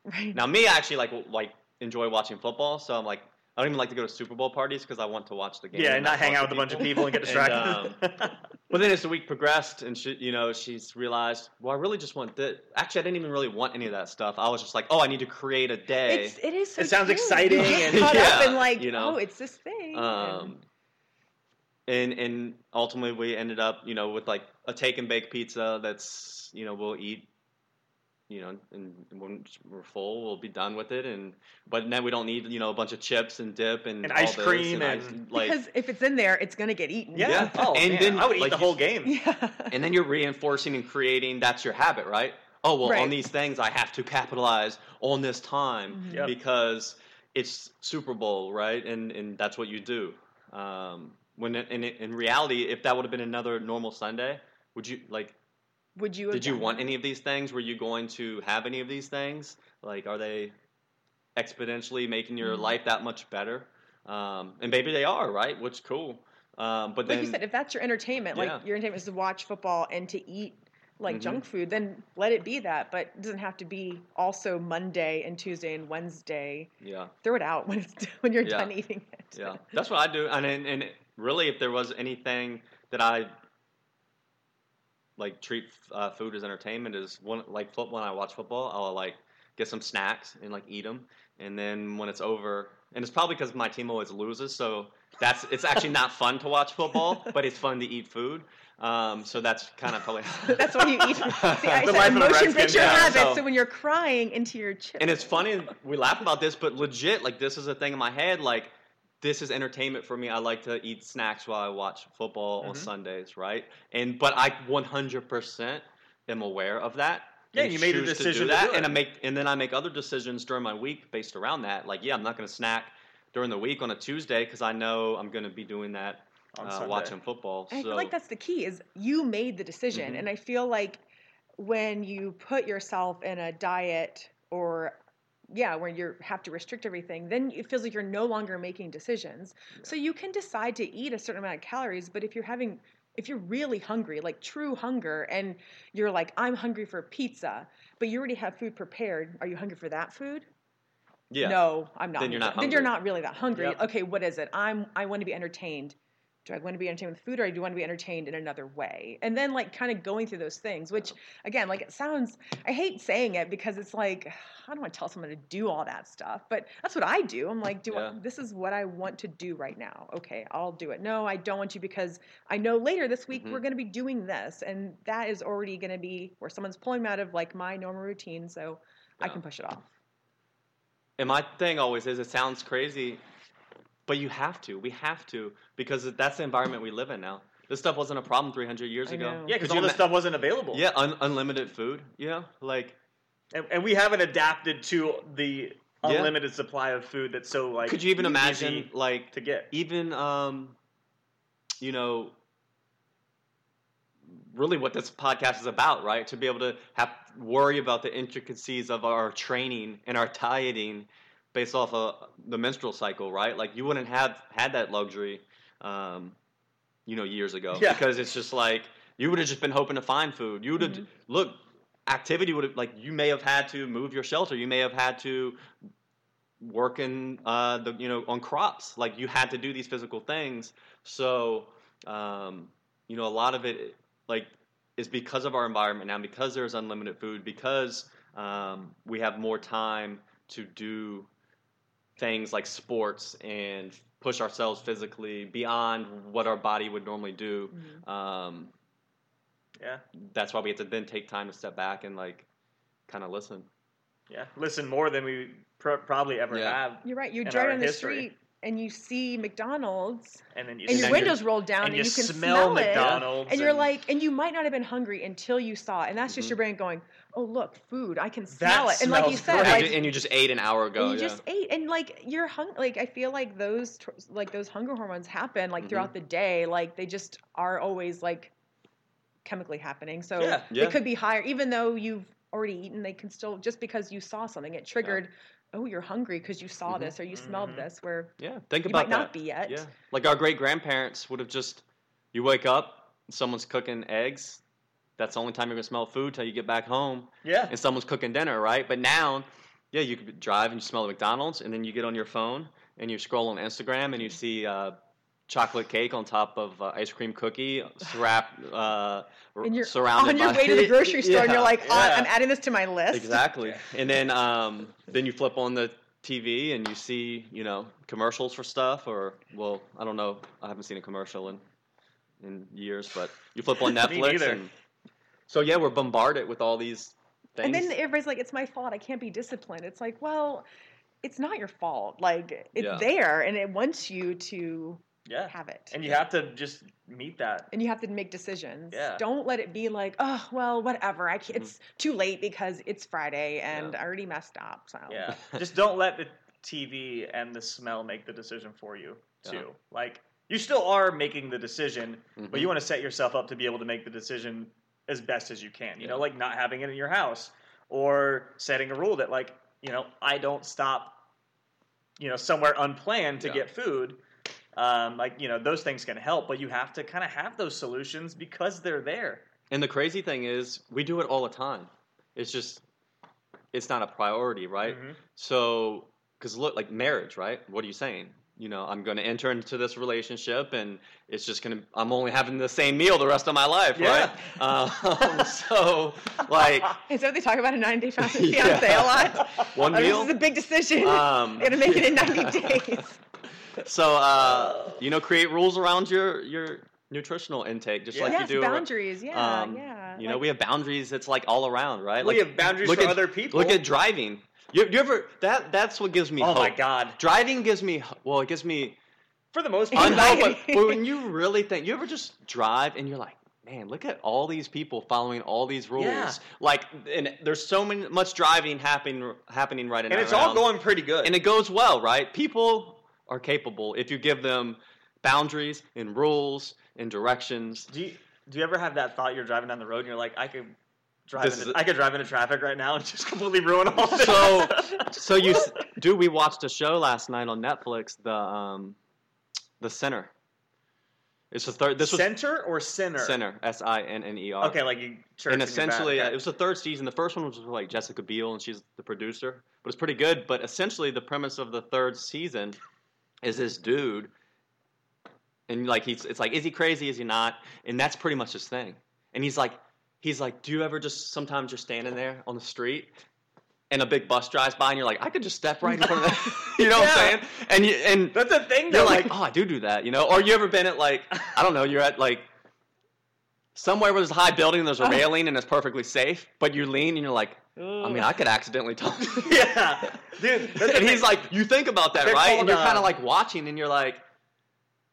right Now, me, I actually like w- like enjoy watching football, so I'm like, I don't even like to go to Super Bowl parties because I want to watch the game. Yeah, and not hang out to with a bunch of people and get distracted. [laughs] But then as the week progressed, and she, you know, she's realized, well, I really just want this. Actually, I didn't even really want any of that stuff. I was just like, oh, I need to create a day. it's, it is so It sounds true. exciting You get and- caught up Yeah, in like you know. oh it's this thing um, and and and ultimately we ended up, you know, with like a take and bake pizza that's, you know, we'll eat, you know, and when we're full, we'll be done with it. And but then we don't need, you know, a bunch of chips and dip and, And all ice cream ice- and- like, because if it's in there, it's gonna get eaten. yeah. Yeah. Oh, And man. then, I would eat like the whole game. [laughs] Yeah. and then you're reinforcing and creating that's your habit right oh well on these things i have to capitalize on this time Mhm. Yep. because it's super bowl right and and that's what you do um when in, in reality if that would have been another normal sunday would you like Would you? did you want any of these things were you going to have any of these things like are they exponentially making your Mhm. life that much better um and maybe they are right which cool um but Like you said, if that's your entertainment, Yeah. like your entertainment is to watch football and to eat like Mhm. junk food, then let it be that. But it doesn't have to be also Monday and Tuesday and Wednesday. yeah Throw it out [laughs] when it's when you're Yeah. done eating it. Yeah, that's what I do. And and, and really, if there was anything that I like treat uh, food as entertainment is one like foot when I watch football, I'll like get some snacks and like eat them, and then when it's over, and it's probably because my team always loses, so that's it's actually not fun to watch football, [laughs] but it's fun to eat food. Um, so that's kind of probably [laughs] That's why you eat. [laughs] See, I The said life of a emotion breaks your yeah, habit. so- So, when you're crying into your chips, and it's funny we laugh about this but legit like this is a thing in my head like this is entertainment for me i like to eat snacks while i watch football on Mhm. sundays right and but i 100% am aware of that Yeah, and you made a decision to to do that do and i make and then i make other decisions during my week based around that like yeah i'm not going to snack during the week on a tuesday because i know i'm going to be doing that On uh, watching football And I so feel like that's the key is you made the decision. Mhm. And I feel like when you put yourself in a diet or yeah, where you have to restrict everything, then it feels like you're no longer making decisions. So you can decide to eat a certain amount of calories, but if you're having if you're really hungry, like true hunger, and you're like, I'm hungry for pizza, but you already have food prepared, are you hungry for that food? yeah No, I'm not. Then you're not Then you're not really that hungry. Yep. Okay, what is it? I'm. I want to be entertained. Do I want to be entertained with food, or do I want to be entertained in another way? And then like kind of going through those things, which again, like it sounds. I hate saying it because it's like I don't want to tell someone to do all that stuff, but that's what I do. I'm like, do Yeah. I, this is what I want to do right now. Okay, I'll do it. No, I don't want to because I know later this week Mhm. we're going to be doing this, and that is already going to be where someone's pulling me out of like my normal routine, so I can push it off. And my thing always is, it sounds crazy, but you have to. We have to because that's the environment we live in now. This stuff wasn't a problem 300 years I ago. know. Yeah, because all this ima- stuff wasn't available. Yeah, un- unlimited food. You know, like and, and we haven't adapted to the Yeah. unlimited supply of food that's so like. could you even imagine, like to get? even um, you know, really what this podcast is about, right? To be able to have worry about the intricacies of our training and our dieting based off of the menstrual cycle, right? Like you wouldn't have had that luxury, um, you know, years ago Yeah. because it's just like you would have just been hoping to find food. You would have Mhm. look activity would have like you may have had to move your shelter. You may have had to work in uh, the you know on crops. Like you had to do these physical things. So um, you know a lot of it like is because of our environment now because there's unlimited food because um, we have more time to do things like sports and push ourselves physically beyond what our body would normally do. Mhm. Um, Yeah, that's why we have to then take time to step back and like kind of listen. yeah. Listen more than we pr- probably ever Yeah. have, You're right. You in drive our down the history. street and you see McDonald's and then you and your then windows rolled down and and, you, you can smell, smell, it. McDonald's, And you're like, and you might not have been hungry until you saw it, and that's just Mhm. your brain going, "Oh, look, food! I can That smell it." And like you said, and, like you, and you just ate an hour ago. and you yeah. just ate, and like you're hung. Like I feel like those, like those hunger hormones happen like Mhm. throughout the day. Like they just are always like chemically happening. So Yeah. Yeah. it could be higher, even though you've already eaten. They can still just because you saw something, it triggered. Oh, you're hungry because you saw Mhm. this or you smelled Mhm. this. Where yeah, think you about might that. not be yet. Yeah, like our great grandparents would have just. You wake up, someone's cooking eggs. That's the only time you're gonna smell food till you get back home, yeah, and someone's cooking dinner, right? But now, yeah, you could drive and you smell the McDonald's, and then you get on your phone and you scroll on Instagram and you see uh, chocolate cake on top of uh, ice cream cookie, wrap, uh, And you're surrounded on your by way to the grocery [laughs] store, and you're like, oh, yeah. I'm adding this to my list. Exactly. [laughs] And then um, then you flip on the TV and you see, you know, commercials for stuff or well, I don't know. I haven't seen a commercial in in years, but you flip on [laughs] Me Netflix neither. and so yeah, we're bombarded with all these things. And then everybody's like, it's my fault. I can't be disciplined. It's like, well, it's not your fault. Like, it's Yeah. there and it wants you to yeah. have it. And you have to just meet that. and you have to make decisions. Yeah. Don't let it be like, oh, well, whatever. I can't, It's too late because it's Friday and Yeah. I already messed up. So Yeah, [laughs] just don't let the TV and the smell make the decision for you. Yeah. Too like you still are making the decision, but Mhm. you want to set yourself up to be able to make the decision as best as you can. You know, like not having it in your house or setting a rule that like you know I don't stop. You know, somewhere unplanned to Yeah. get food. Um, like you know, those things can help, but you have to kind of have those solutions because they're there. And the crazy thing is, we do it all the time. It's just it's not a priority, right? Mhm. So, because look, like marriage, right? What are you saying? You know, I'm going to enter into this relationship, and it's just going to. I'm only having the same meal the rest of my life, Yeah. right? Um, [laughs] so, like. [laughs] Is that what they talk about a 90 day fast [laughs] fiance Yeah. a lot. one Oh, meal. This is a big decision. Um, going to make it in 90 days. so, uh, you know, create rules around your your nutritional intake, just Yeah. like yes, you do. ar- boundaries. Yeah, um, yeah. You know, we have boundaries. It's like all around, right? we Like have boundaries look for at- other people. look at driving. You, you ever that that's what gives me oh hope. my god! Driving gives me well, it gives me For the most part. But, [laughs] but when you really think, you ever just drive and you're like, man, look at all these people following all these rules. Yeah. Like, and there's so many, much driving happening happening right now, and it's all going pretty good. and it goes well, right? People are capable if you give them boundaries and rules and directions. do you do you ever have that thought you're driving down the road and you're like, I could drive into, is- I could drive into traffic right now and [laughs] just completely ruin all this. So, [laughs] so you, dude, we watched a show last night on Netflix, the um, the Sinner. It's the third. This was center or sinner? Sinner, S I N N E R. Okay, like you and in your back, essentially, okay. it was the third season. The first one was with, like Jessica Biel, and she's the producer, but it's pretty good. But essentially, the premise of the third season is this dude, and like he's, it's like, is he crazy? Is he not? And that's pretty much his thing. And he's like, he's like, do you ever just sometimes you're standing there on the street? And a big bus drives by, and you're like, I could just step right in front of [laughs] that. [laughs] you know what I'm saying? And you, and That's a thing. you're Though, like, oh, I do do that, you know? Or you ever been at like, I don't know, you're at like somewhere where there's a high building and there's a railing and it's perfectly safe, but you lean and you're like, I mean, I could accidentally talk. [laughs] yeah, dude. And he's like, you think about that, They're right? And you're kind uh, of like watching and you're like,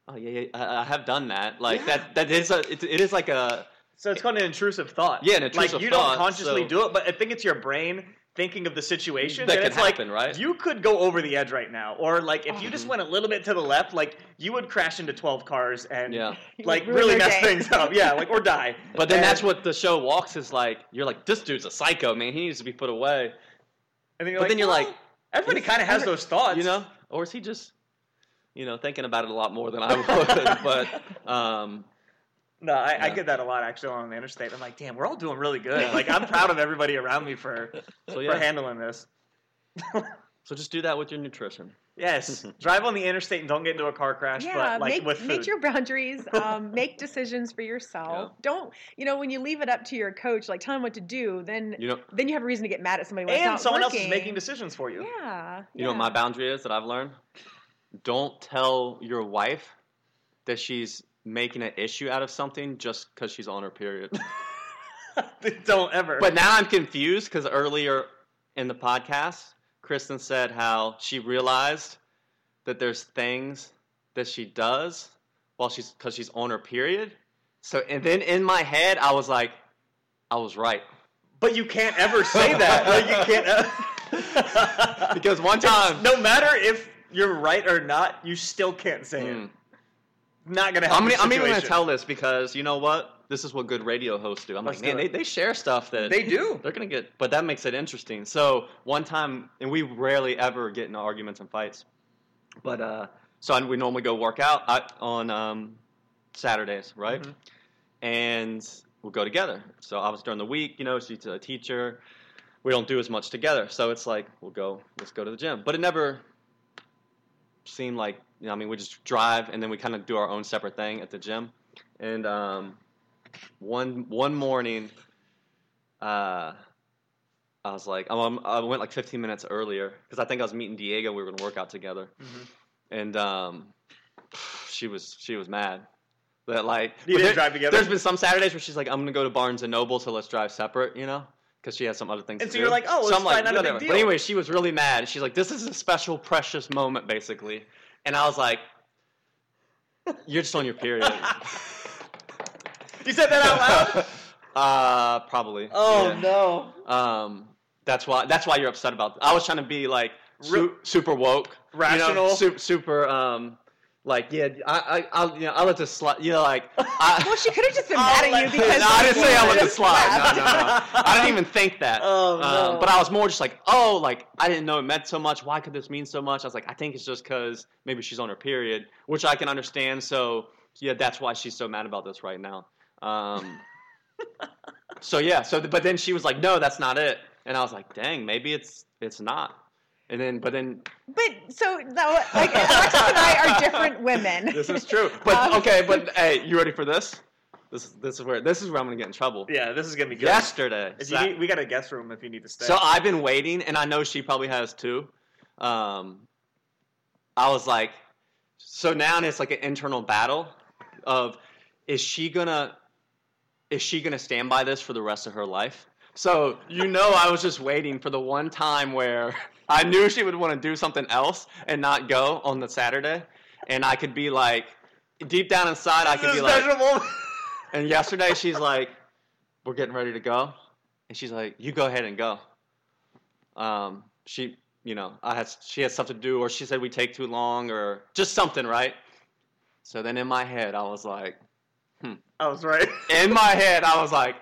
oh yeah, yeah I, I have done that. Like Yeah. that, that is a, it, it is like a, so it's called an intrusive thought. Yeah, an intrusive thought. like you thought, don't consciously so- do it, but I think it's your brain thinking of the situation. That and could it's like, happen, right? You could go over the edge right now, or like if you just Mhm. went a little bit to the left, like you would crash into twelve cars and yeah. [laughs] like Ruin really their mess day. things up. Yeah, like or die. [laughs] But then And- that's what the show walks is like. You're like, this dude's a psycho, man. He needs to be put away. And then you're But like, then you're well, like, everybody kind of has those thoughts, you know or is he just you know thinking about it a lot more than i [laughs] would but um No, I, I get that a lot actually on the interstate. I'm like, damn, we're all doing really [laughs] good. Like I'm proud of everybody around me for so for handling this. [laughs] so just do that with your nutrition Yes, [laughs] drive on the interstate and don't get into a car crash. yeah, but like make, with food. make your boundaries. Um, make decisions for yourself. Don't you know when you leave it up to your coach, like tell him what to do, then you know then you have a reason to get mad at somebody when it's and not someone else is making decisions for you. Yeah, you know what my boundary is that i've learned don't tell your wife that she's making an issue out of something just because she's on her period. [laughs] Don't ever. but now I'm confused because earlier in the podcast, Kristen said how she realized that there's things that she does while she's because she's on her period. So and then in my head, I was like, I was right But you can't ever say that. [laughs] Like you can't. ever- because one time. no matter if you're right or not, you still can't say Mm. it. Not gonna help. I'm, gonna- I'm even going to tell this because you know what? This is what good radio hosts do. I'm Let's like, man, they, it. they share stuff that They do. [laughs] They're gonna get, but that makes it interesting. So one time, and we rarely ever get into arguments and fights, but uh, so I- we normally go work out uh, on um, Saturdays, right? Mhm. And we'll go together. So I was during the week, you know, she's a teacher. We don't do as much together, so it's like we'll go, let's go to the gym. But it never seemed like, you know, I mean, we just drive and then we kind of do our own separate thing at the gym. And um, one one morning, uh, I was like, oh, I went like 15 minutes earlier because I think I was meeting Diego. We were gonna work out together, Mhm. and um, [sighs] she was she was mad that like You didn't there- drive together? There's been some Saturdays where she's like, I'm gonna go to Barnes and Noble, so let's drive separate, you know. Because she has some other things to do. And so do. you're like, oh, so it's I'm like, fine, not a big whatever. deal. But anyway, she was really mad. She's like, this is a special, precious moment, basically. And I was like, you're just on your period. You said that out loud. [laughs] uh, probably. oh yeah. no. Um, that's why. That's why you're upset about. I was trying to be like su- super woke, you know, Rational? su- super. Um, like yeah, I, I, I'll, you know, I'll let this slide. You know, like. [laughs] I, Well, she could have just been mad at you because no, I didn't say I let it slide. No, no, no. I didn't even think that. [laughs] Oh, no. Um, but I was more just like, oh, like I didn't know it meant so much. Why could this mean so much? I was like, I think it's just because maybe she's on her period, which I can understand. So yeah, that's why she's so mad about this right now. Um, [laughs] so yeah, so but then she was like, no, that's not it, and I was like, dang, maybe it's it's not. And then, but then But so that, like Alexis and I are different women. this is true. But Um, okay, but hey, you ready for this? This is this is where this is where I'm gonna get in trouble. Yeah, this is gonna be good. Yesterday, If Sa- you need, we got a guest room if you need to stay. So I've been waiting, and I know she probably has too. Um, I was like, so now it's like an internal battle of is she gonna is she gonna stand by this for the rest of her life? So you know, I was just waiting for the one time where I knew she would want to do something else and not go on the Saturday, and I could be like, deep down inside, I could be like, [laughs] and yesterday she's like, "We're getting ready to go," and she's like, "You go ahead and go." Um, she, you know, I had she had stuff to do, or she said we take too long, or just something, right? So then in my head, I was like, I was right. in my head, I was like,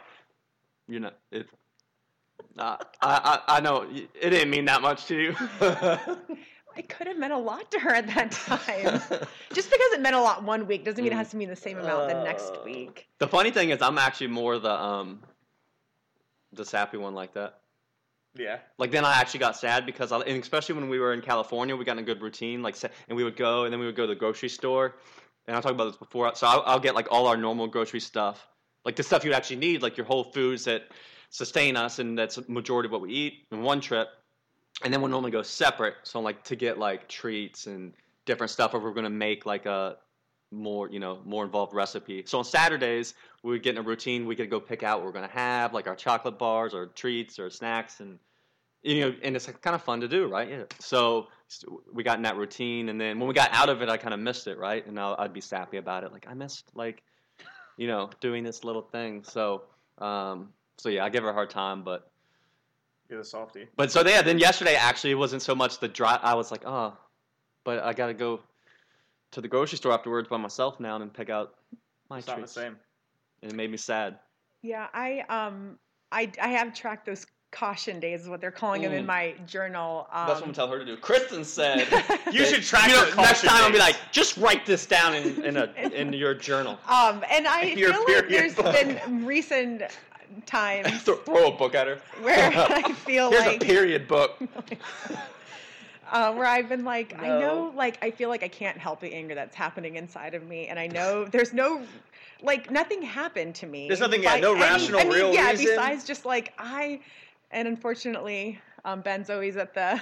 you know, it. Uh, I, I I know it didn't mean that much to you. [laughs] It could have meant a lot to her at that time. [laughs] Just because it meant a lot one week doesn't mean it Mm. has to mean the same amount the next Uh, week. the funny thing is, I'm actually more the um, the sappy one like that. yeah. Like then I actually got sad because, I, and especially when we were in California, we got in a good routine. Like, and we would go, and then we would go to the grocery store. And I talked about this before. So I'll, I'll get like all our normal grocery stuff, like the stuff you actually need, like your whole foods that sustain us, and that's a majority of what we eat in one trip. And then we'll normally go separate. So like to get like treats and different stuff, or we're gonna make like a more you know more involved recipe. So on Saturdays we would get in a routine. We could go pick out what we're gonna have, like our chocolate bars or treats or snacks, and you know, and it's kind of fun to do, right? Yeah. So we got in that routine, and then when we got out of it, I kind of missed it, right? And I'll, I'd be sappy about it, like I missed like you know doing this little thing. So um, so yeah, I give her a hard time, but You're the softy. but so yeah, then yesterday actually it wasn't so much the drive. I was like, oh, but I got to go to the grocery store afterwards by myself now and pick out my It's not the same. And it made me sad. Yeah, I um I I have tracked those caution days is what they're calling them in Mm. my journal. Um, That's what I'm telling her to do. Kristen said. [laughs] You should track you know, your next caution time. I'll be like, just write this down in in, a, [laughs] in your journal. Um, and I [laughs] Your feel like period there's book. been recent times [laughs] Throw, throw a book at her. [laughs] where I [laughs] feel Here's like a period book. uh, where I've been like, I know, like, I feel like I can't help the anger that's happening inside of me, and I know there's no, like, nothing happened to me. There's nothing, yeah, no any- rational, I mean, real yeah, reason. besides just like I, and unfortunately, um, Ben's always at the.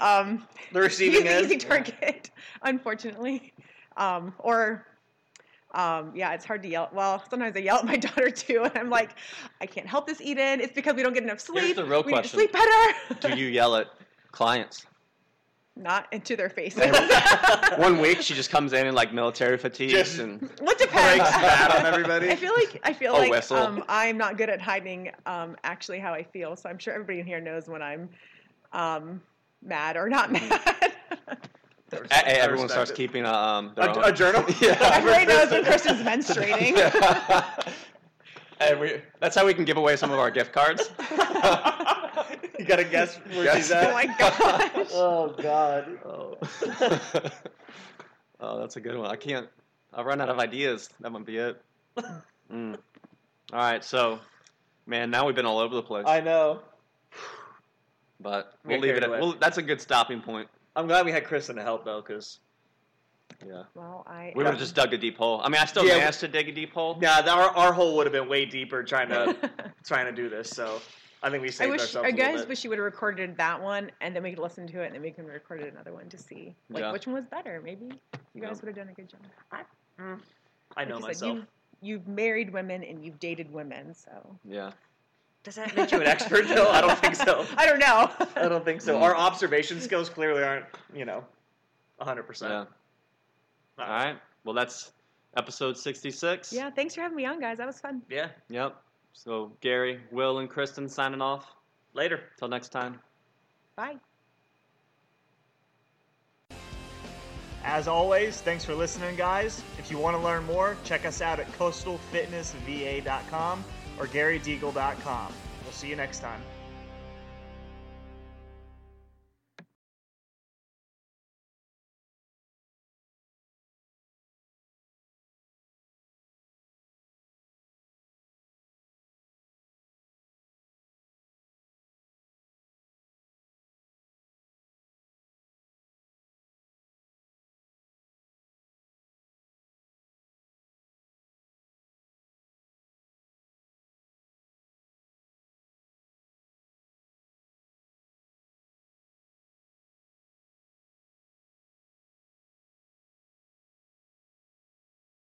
Um, The receiving he's end. easy target, unfortunately. Um, or, um, yeah, it's hard to yell. Well, sometimes I yell at my [laughs] daughter too, and I'm like, I can't help this, Eden. It's because we don't get enough sleep. the real we need to question. sleep better. [laughs] Do you yell at clients? Not into their faces. [laughs] One week she just comes in in like military fatigues Just- and what depends? Breaks bad on everybody. I feel like I feel A like um, I'm not good at hiding um, actually how I feel. So I'm sure everybody in here knows when I'm um, mad or not mad. E- everyone starts it. keeping a, um, A, own- a journal? [laughs] Yeah. [laughs] Everybody knows when [laughs] Kristen's menstruating. and we, that's how we can give away some of our gift cards. you gotta guess where Guess. she's Oh my gosh. Oh god. oh. oh, that's a good one. I can't. I'll run out of ideas. That might be it. Mm. All right, so, man, now we've been all over the place, I know. but We we'll leave it at. away. Well, that's a good stopping point. I'm glad we had Kristen to help though, because Yeah, Well, I we would have just dug a deep hole. I mean, I still Yeah, managed to dig a deep hole. yeah, our our hole would have been way deeper trying to [laughs] trying to do this. So I think we I saved wish ourselves. I a little guys bit. wish you would have recorded that one and then we could listen to it and then we can record another one to see like Yeah. which one was better. Maybe you guys Yeah. would have done a good job. I mm, know Like you said, myself. you- You've married women and you've dated women, so Yeah. Does that make you an expert though? I don't think so. [laughs] I don't know. I don't think so. Hmm. Our observation skills clearly aren't, you know, 100%. Yeah. All right. Well, that's episode 66. yeah, thanks for having me on, guys. That was fun. Yeah. Yep. So, Gary, Will, and Kristen signing off. Later. Till next time. Bye. As always, thanks for listening, guys. If you want to learn more, check us out at coastalfitnessva.com or garydeagle.com. We'll see you next time.